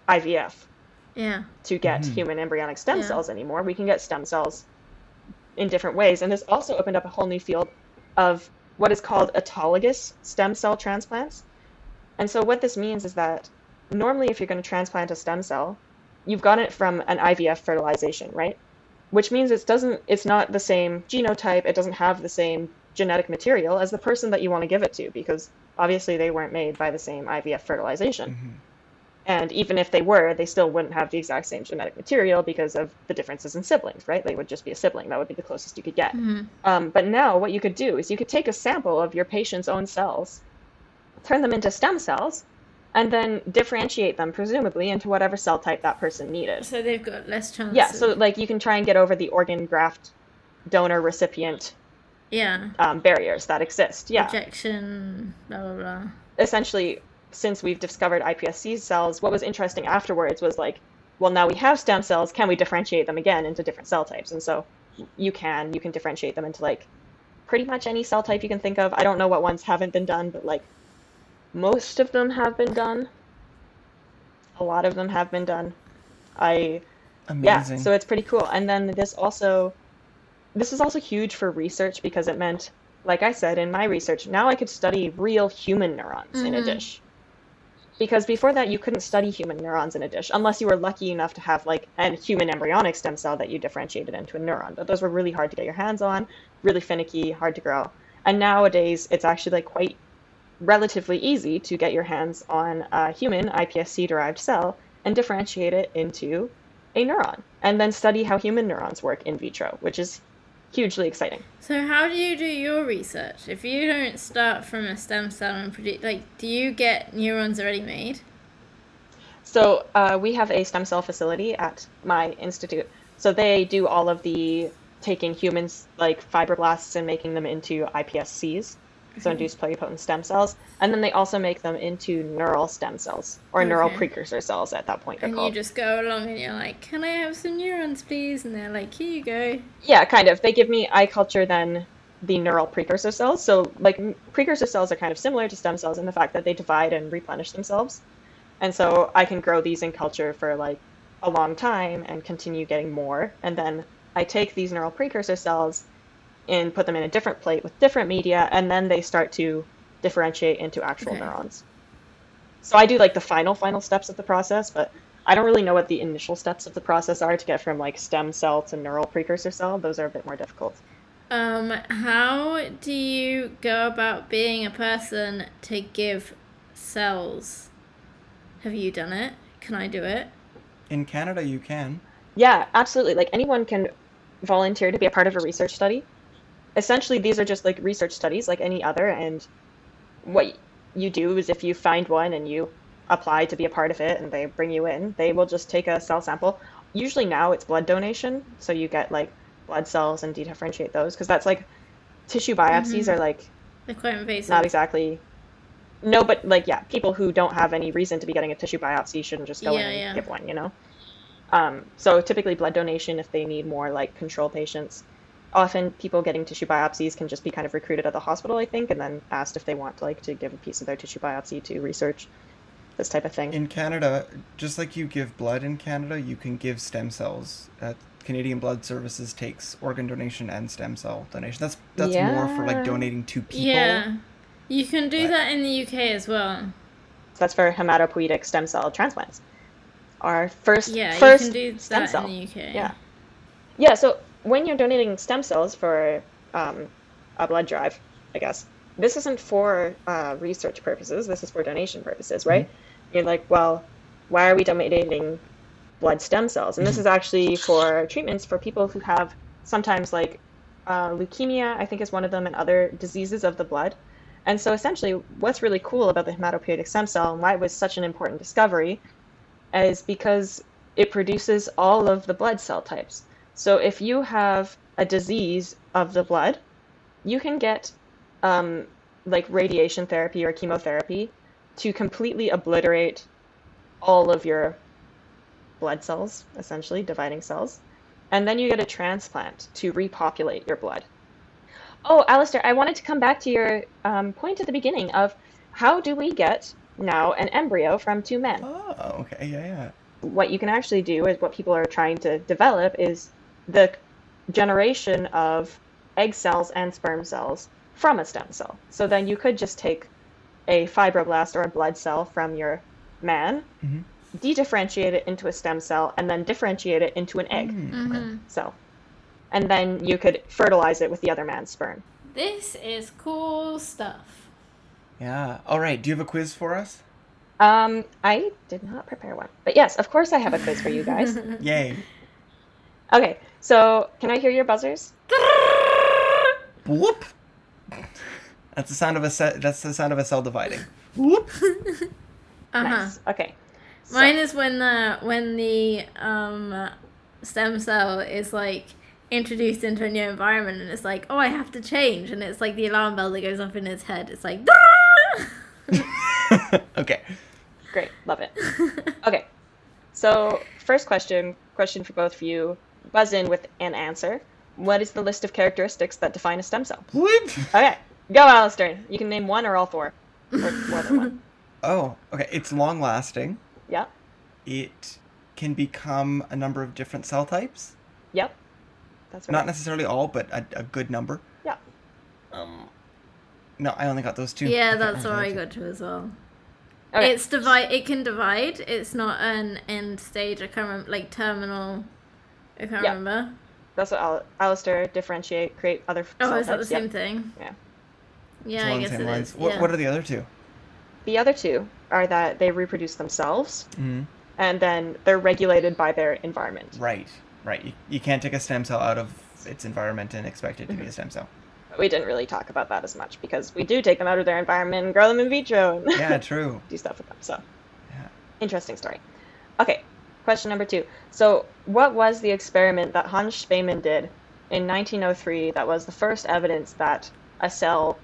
IVF Yeah. to get Mhm. human embryonic stem Yeah. cells anymore. We can get stem cells in different ways. And this also opened up a whole new field of what is called autologous stem cell transplants. And so, what this means is that normally, if you're going to transplant a stem cell, you've got it from an IVF fertilization, right? Which means it doesn't, it's not the same genotype, it doesn't have the same genetic material as the person that you want to give it to, because obviously they weren't made by the same IVF fertilization. And even if they were, they still wouldn't have the exact same genetic material because of the differences in siblings, right? They would just be a sibling. That would be the closest you could get. Um, but now, what you could do is you could take a sample of your patient's own cells, turn them into stem cells, and then differentiate them, presumably, into whatever cell type that person needed. So they've got less chance. Yeah, of- so like you can try and get over the organ graft donor recipient yeah, um, barriers that exist. Yeah. rejection, blah blah blah. essentially, since we've discovered iPSC cells, what was interesting afterwards was like, well, now we have stem cells. Can we differentiate them again into different cell types? And so you can. You can differentiate them into like pretty much any cell type you can think of. I don't know what ones haven't been done, but like most of them have been done. A lot of them have been done. I Amazing. yeah, so it's pretty cool. And then this also, this is also huge for research because it meant, like I said in my research, now I could study real human neurons in a Mhm. dish. Because before that, you couldn't study human neurons in a dish unless you were lucky enough to have like a human embryonic stem cell that you differentiated into a neuron. But those were really hard to get your hands on, really finicky, hard to grow. And nowadays, it's actually like quite relatively easy to get your hands on a human iPSC derived cell and differentiate it into a neuron and then study how human neurons work in vitro, which is hugely exciting. So how do you do your research? If you don't start from a stem cell and produce, like, do you get neurons already made? So uh, we have a stem cell facility at my institute. So they do all of the taking humans like fibroblasts and making them into iPSCs, so mhm. induced pluripotent stem cells, and then they also make them into neural stem cells or neural precursor cells. At that point, And you just go along and you're like, "Can I have some neurons, please?" And they're like, "Here you go." Yeah, kind of. They give me I culture then the neural precursor cells. So like precursor cells are kind of similar to stem cells in the fact that they divide and replenish themselves. And so I can grow these in culture for like a long time and continue getting more. And then I take these neural precursor cells and put them in a different plate with different media and then they start to differentiate into actual Okay. neurons. So I do like the final final steps of the process, but I don't really know what the initial steps of the process are to get from like stem cell to neural precursor cell. Those are a bit more difficult. Um, how do you go about being a person to give cells? Have you done it? Can I do it? In Canada, you can. Yeah, absolutely. Like anyone can volunteer to be a part of a research study. Essentially, these are just like research studies like any other. And what you do is if you find one and you apply to be a part of it and they bring you in, they will just take a cell sample. Usually now it's blood donation. So you get like blood cells and differentiate those because that's like tissue biopsies are like They're quite invasive. not exactly. No, but like yeah, people who don't have any reason to be getting a tissue biopsy shouldn't just go Yeah, in and yeah. give one, you know. Um, so typically blood donation if they need more like control patients. Often people getting tissue biopsies can just be kind of recruited at the hospital, I think, and then asked if they want like to give a piece of their tissue biopsy to research this type of thing. In Canada, just like you give blood in Canada, you can give stem cells. Uh, Canadian Blood Services takes organ donation and stem cell donation. That's that's more for like donating to people. Yeah. You can do But- that in the UK as well. That's for hematopoietic stem cell transplants. Our first Yeah, first you can do stem that cell. in the UK. Yeah. Yeah, so when you're donating stem cells for um, a blood drive, I guess, this isn't for uh, research purposes, this is for donation purposes, right? You're like, well, why are we donating blood stem cells? And this is actually for treatments for people who have sometimes like uh, leukemia, I think is one of them, and other diseases of the blood. And so essentially, what's really cool about the hematopoietic stem cell and why it was such an important discovery is because it produces all of the blood cell types. So if you have a disease of the blood, you can get um, like radiation therapy or chemotherapy to completely obliterate all of your blood cells, essentially dividing cells. And then you get a transplant to repopulate your blood. Oh, Alistair, I wanted to come back to your um, point at the beginning of how do we get now an embryo from two men? Oh, okay, yeah, yeah. what you can actually do is what people are trying to develop is the generation of egg cells and sperm cells from a stem cell. So then you could just take a fibroblast or a blood cell from your man, Mhm. de-differentiate it into a stem cell, and then differentiate it into an egg mm-hmm. cell. And then you could fertilize it with the other man's sperm. This is cool stuff. Yeah. All right. Do you have a quiz for us? Um, I did not prepare one, but yes, of course I have a quiz for you guys. Yay. Okay, so can I hear your buzzers? Whoop. That's the sound of a se- that's the sound of a cell dividing. Whoop. Uh-huh. Nice. Okay. So- Mine is when the when the um stem cell is like introduced into a new environment and it's like, oh, I have to change, and it's like the alarm bell that goes off in its head. It's like, okay. Great, love it. Okay, so first question, question for both of you. Buzz in with an answer. What is the list of characteristics that define a stem cell? Whoop. Okay, go, Alistair. You can name one or all four, or more than one. Oh, okay. It's long lasting. Yeah. It can become a number of different cell types. Yep. That's right. Not necessarily all, but a, a good number. Yeah. Um. No, I only got those two. yeah, can't that's what I got to as well. Okay. It's divide. It can divide. It's not an end stage. I can't remember, like terminal. I can't Yeah. remember. That's what Al- Alistair differentiate, create other. Oh, cell is that the types. Yep. same thing? Yeah. Yeah, I the guess same it lines. is. What, yeah. what are the other two? The other two are that they reproduce themselves, Mm-hmm. and then they're regulated by their environment. Right. Right. You, you can't take a stem cell out of its environment and expect it to be a stem cell. But we didn't really talk about that as much because we do take them out of their environment and grow them in vitro and Yeah, true. do stuff with them. So Yeah. interesting story. Okay, question number two. So, what was the experiment that Hans Spemann did in 1903 that was the first evidence that a cell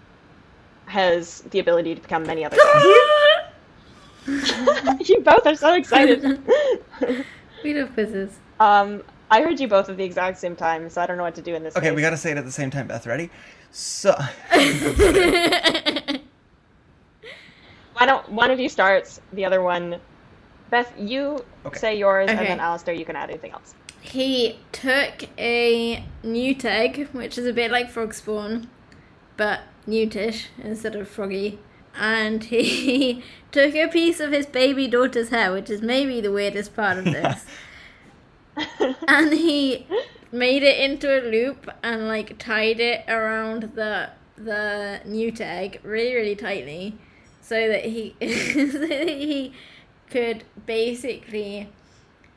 has the ability to become many other cells? you both are so excited. we love quizzes. um, I heard you both at the exact same time, so I don't know what to do in this. Okay, case. we got to say it at the same time. Beth, ready? So, Why don't one of you starts, the other one. Beth, you Okay. say yours, and then Alistair, you can add anything else. he took a newt egg, which is a bit like frog spawn, but newtish instead of froggy. And he took a piece of his baby daughter's hair, which is maybe the weirdest part of this. and he made it into a loop and like tied it around the the newt egg really really tightly so that he so that he could basically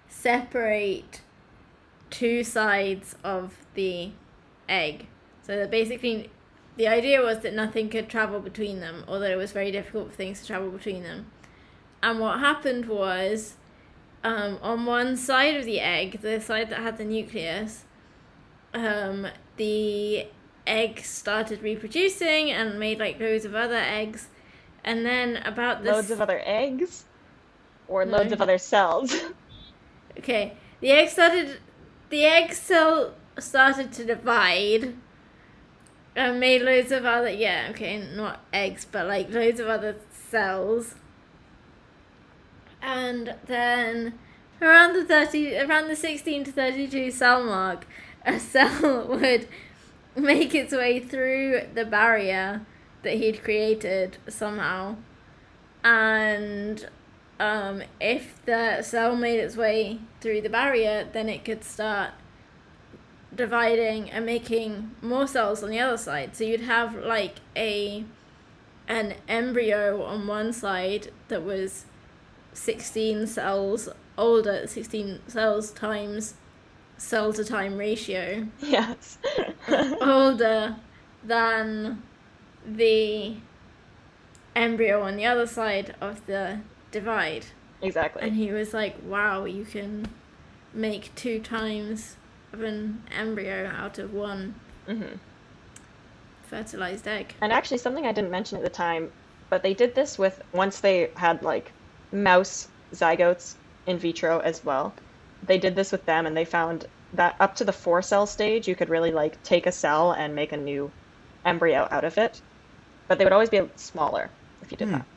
separate two sides of the egg. So that basically the idea was that nothing could travel between them or that it was very difficult for things to travel between them. And what happened was um, on one side of the egg, the side that had the nucleus, um, the egg started reproducing and made like loads of other eggs. And then about this, Loads of other eggs, or No. loads of other cells. okay, the egg started, the egg cell started to divide, and made loads of other yeah okay not eggs but like loads of other cells. And then around the 30 around the 16 to 32 cell mark a cell would make its way through the barrier that he'd created somehow and um, if the cell made its way through the barrier then it could start dividing and making more cells on the other side so you'd have like a an embryo on one side that was 16 cells older 16 cells times cell to time ratio yes. older than the embryo on the other side of the divide Exactly. and he was like wow you can make two times of an embryo out of one hmm fertilized egg And actually, something I didn't mention at the time, but they did this with once they had like mouse zygotes in vitro as well. They did this with them, and they found that up to the four cell stage, you could really like take a cell and make a new embryo out of it. But they would always be smaller if you did Hmm. that.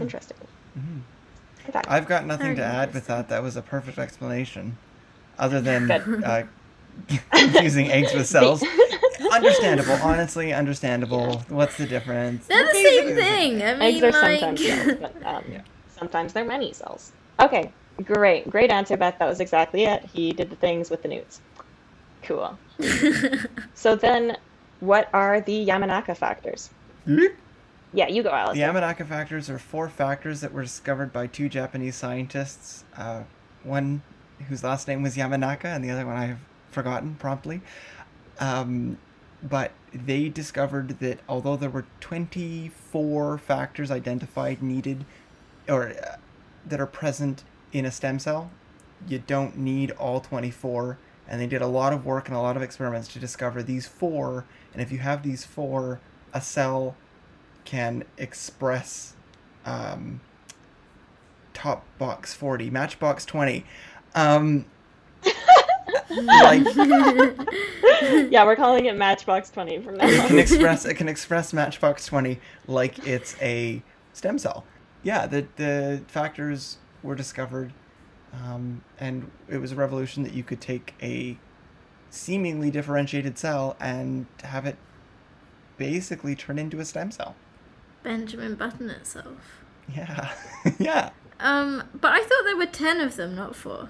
Interesting. Mhm. In I've got nothing to add with interesting. that. That was a perfect explanation. Other than Good. uh, confusing eggs with cells. understandable, honestly, understandable. What's the difference? they're the Basically same thing i mean eggs are like sometimes cells, but um, Yeah. sometimes they're many cells. Okay, great, great answer, Beth. That was exactly it. He did the things with the newts. Cool. So then, what are the Yamanaka factors? Bloop. Yeah, you go, Alice. The Yamanaka factors are four factors that were discovered by two Japanese scientists. Uh, one whose last name was Yamanaka, and the other one I've forgotten promptly. Um, but they discovered that although there were 24 factors identified needed or uh, that are present in a stem cell, you don't need all 24. And they did a lot of work and a lot of experiments to discover these four. And if you have these four, a cell can express um, top box 40, matchbox 20. Um, like yeah, we're calling it Matchbox 20 from now it can express it can express matchbox 20 like it's a stem cell. Yeah the the factors were discovered um, and it was a revolution that you could take a seemingly differentiated cell and have it basically turn into a stem cell Benjamin Button itself. yeah yeah Um, but I thought there were ten of them, not four.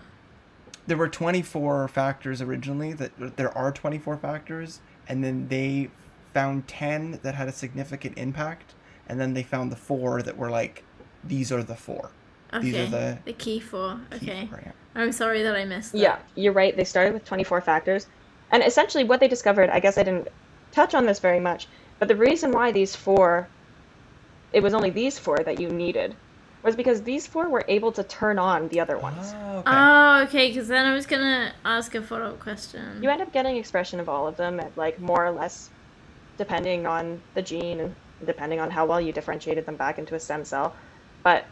there were 24 factors originally that there are 24 factors and then they found 10 that had a significant impact and then they found the four that were like these are the four Okay. These are the the key four. key Okay. four, yeah. I'm sorry that I missed that. Yeah, you're right. They started with 24 factors. And essentially, what they discovered, I guess I didn't touch on this very much, but the reason why these four, it was only these four that you needed, was because these four were able to turn on the other ones. Oh, okay. Oh, okay. Because then I was gonna ask a follow up question. You end up getting expression of all of them, at like more or less, depending on the gene and depending on how well you differentiated them back into a stem cell. But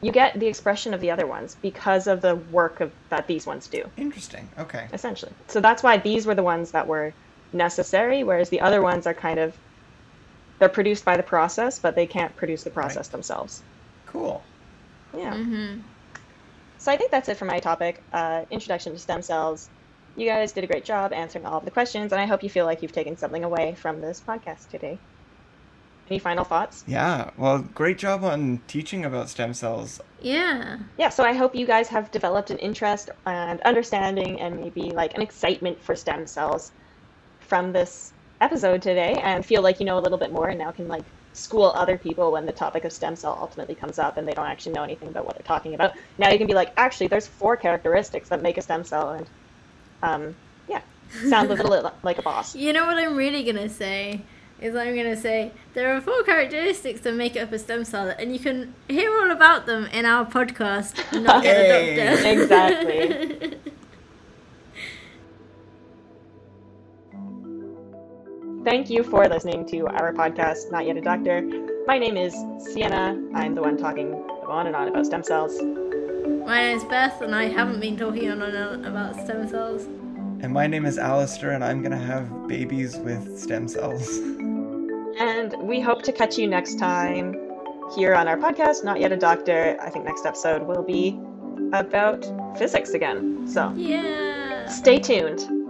you get the expression of the other ones because of the work of that these ones do. Interesting. Okay. essentially. So that's why these were the ones that were necessary, whereas the other ones are kind of they're produced by the process, but they can't produce the process themselves. Cool. Yeah. Mm-hmm. So I think that's it for my topic, uh, introduction to stem cells. You guys did a great job answering all of the questions, and I hope you feel like you've taken something away from this podcast today. Any final thoughts? Yeah. Well, great job on teaching about stem cells. Yeah. yeah, so I hope you guys have developed an interest and understanding and maybe like an excitement for stem cells from this episode today and feel like you know a little bit more and now can like school other people when the topic of stem cell ultimately comes up and they don't actually know anything about what they're talking about. Now you can be like, actually, there's four characteristics that make a stem cell, and um, yeah, sound a little like a boss. You know what I'm really gonna say is I'm gonna say there are four characteristics that make up a stem cell, and you can hear all about them in our podcast. Not Yet Hey. a doctor. Exactly. Thank you for listening to our podcast, Not Yet a Doctor. My name is Sienna. I'm the one talking on and on about stem cells. My name is Beth, and I haven't been talking on and on about stem cells. And my name is Alistair, and I'm gonna have babies with stem cells. And we hope to catch you next time here on our podcast, Not Yet a Doctor. I think next episode will be about physics again. So Yeah. stay tuned.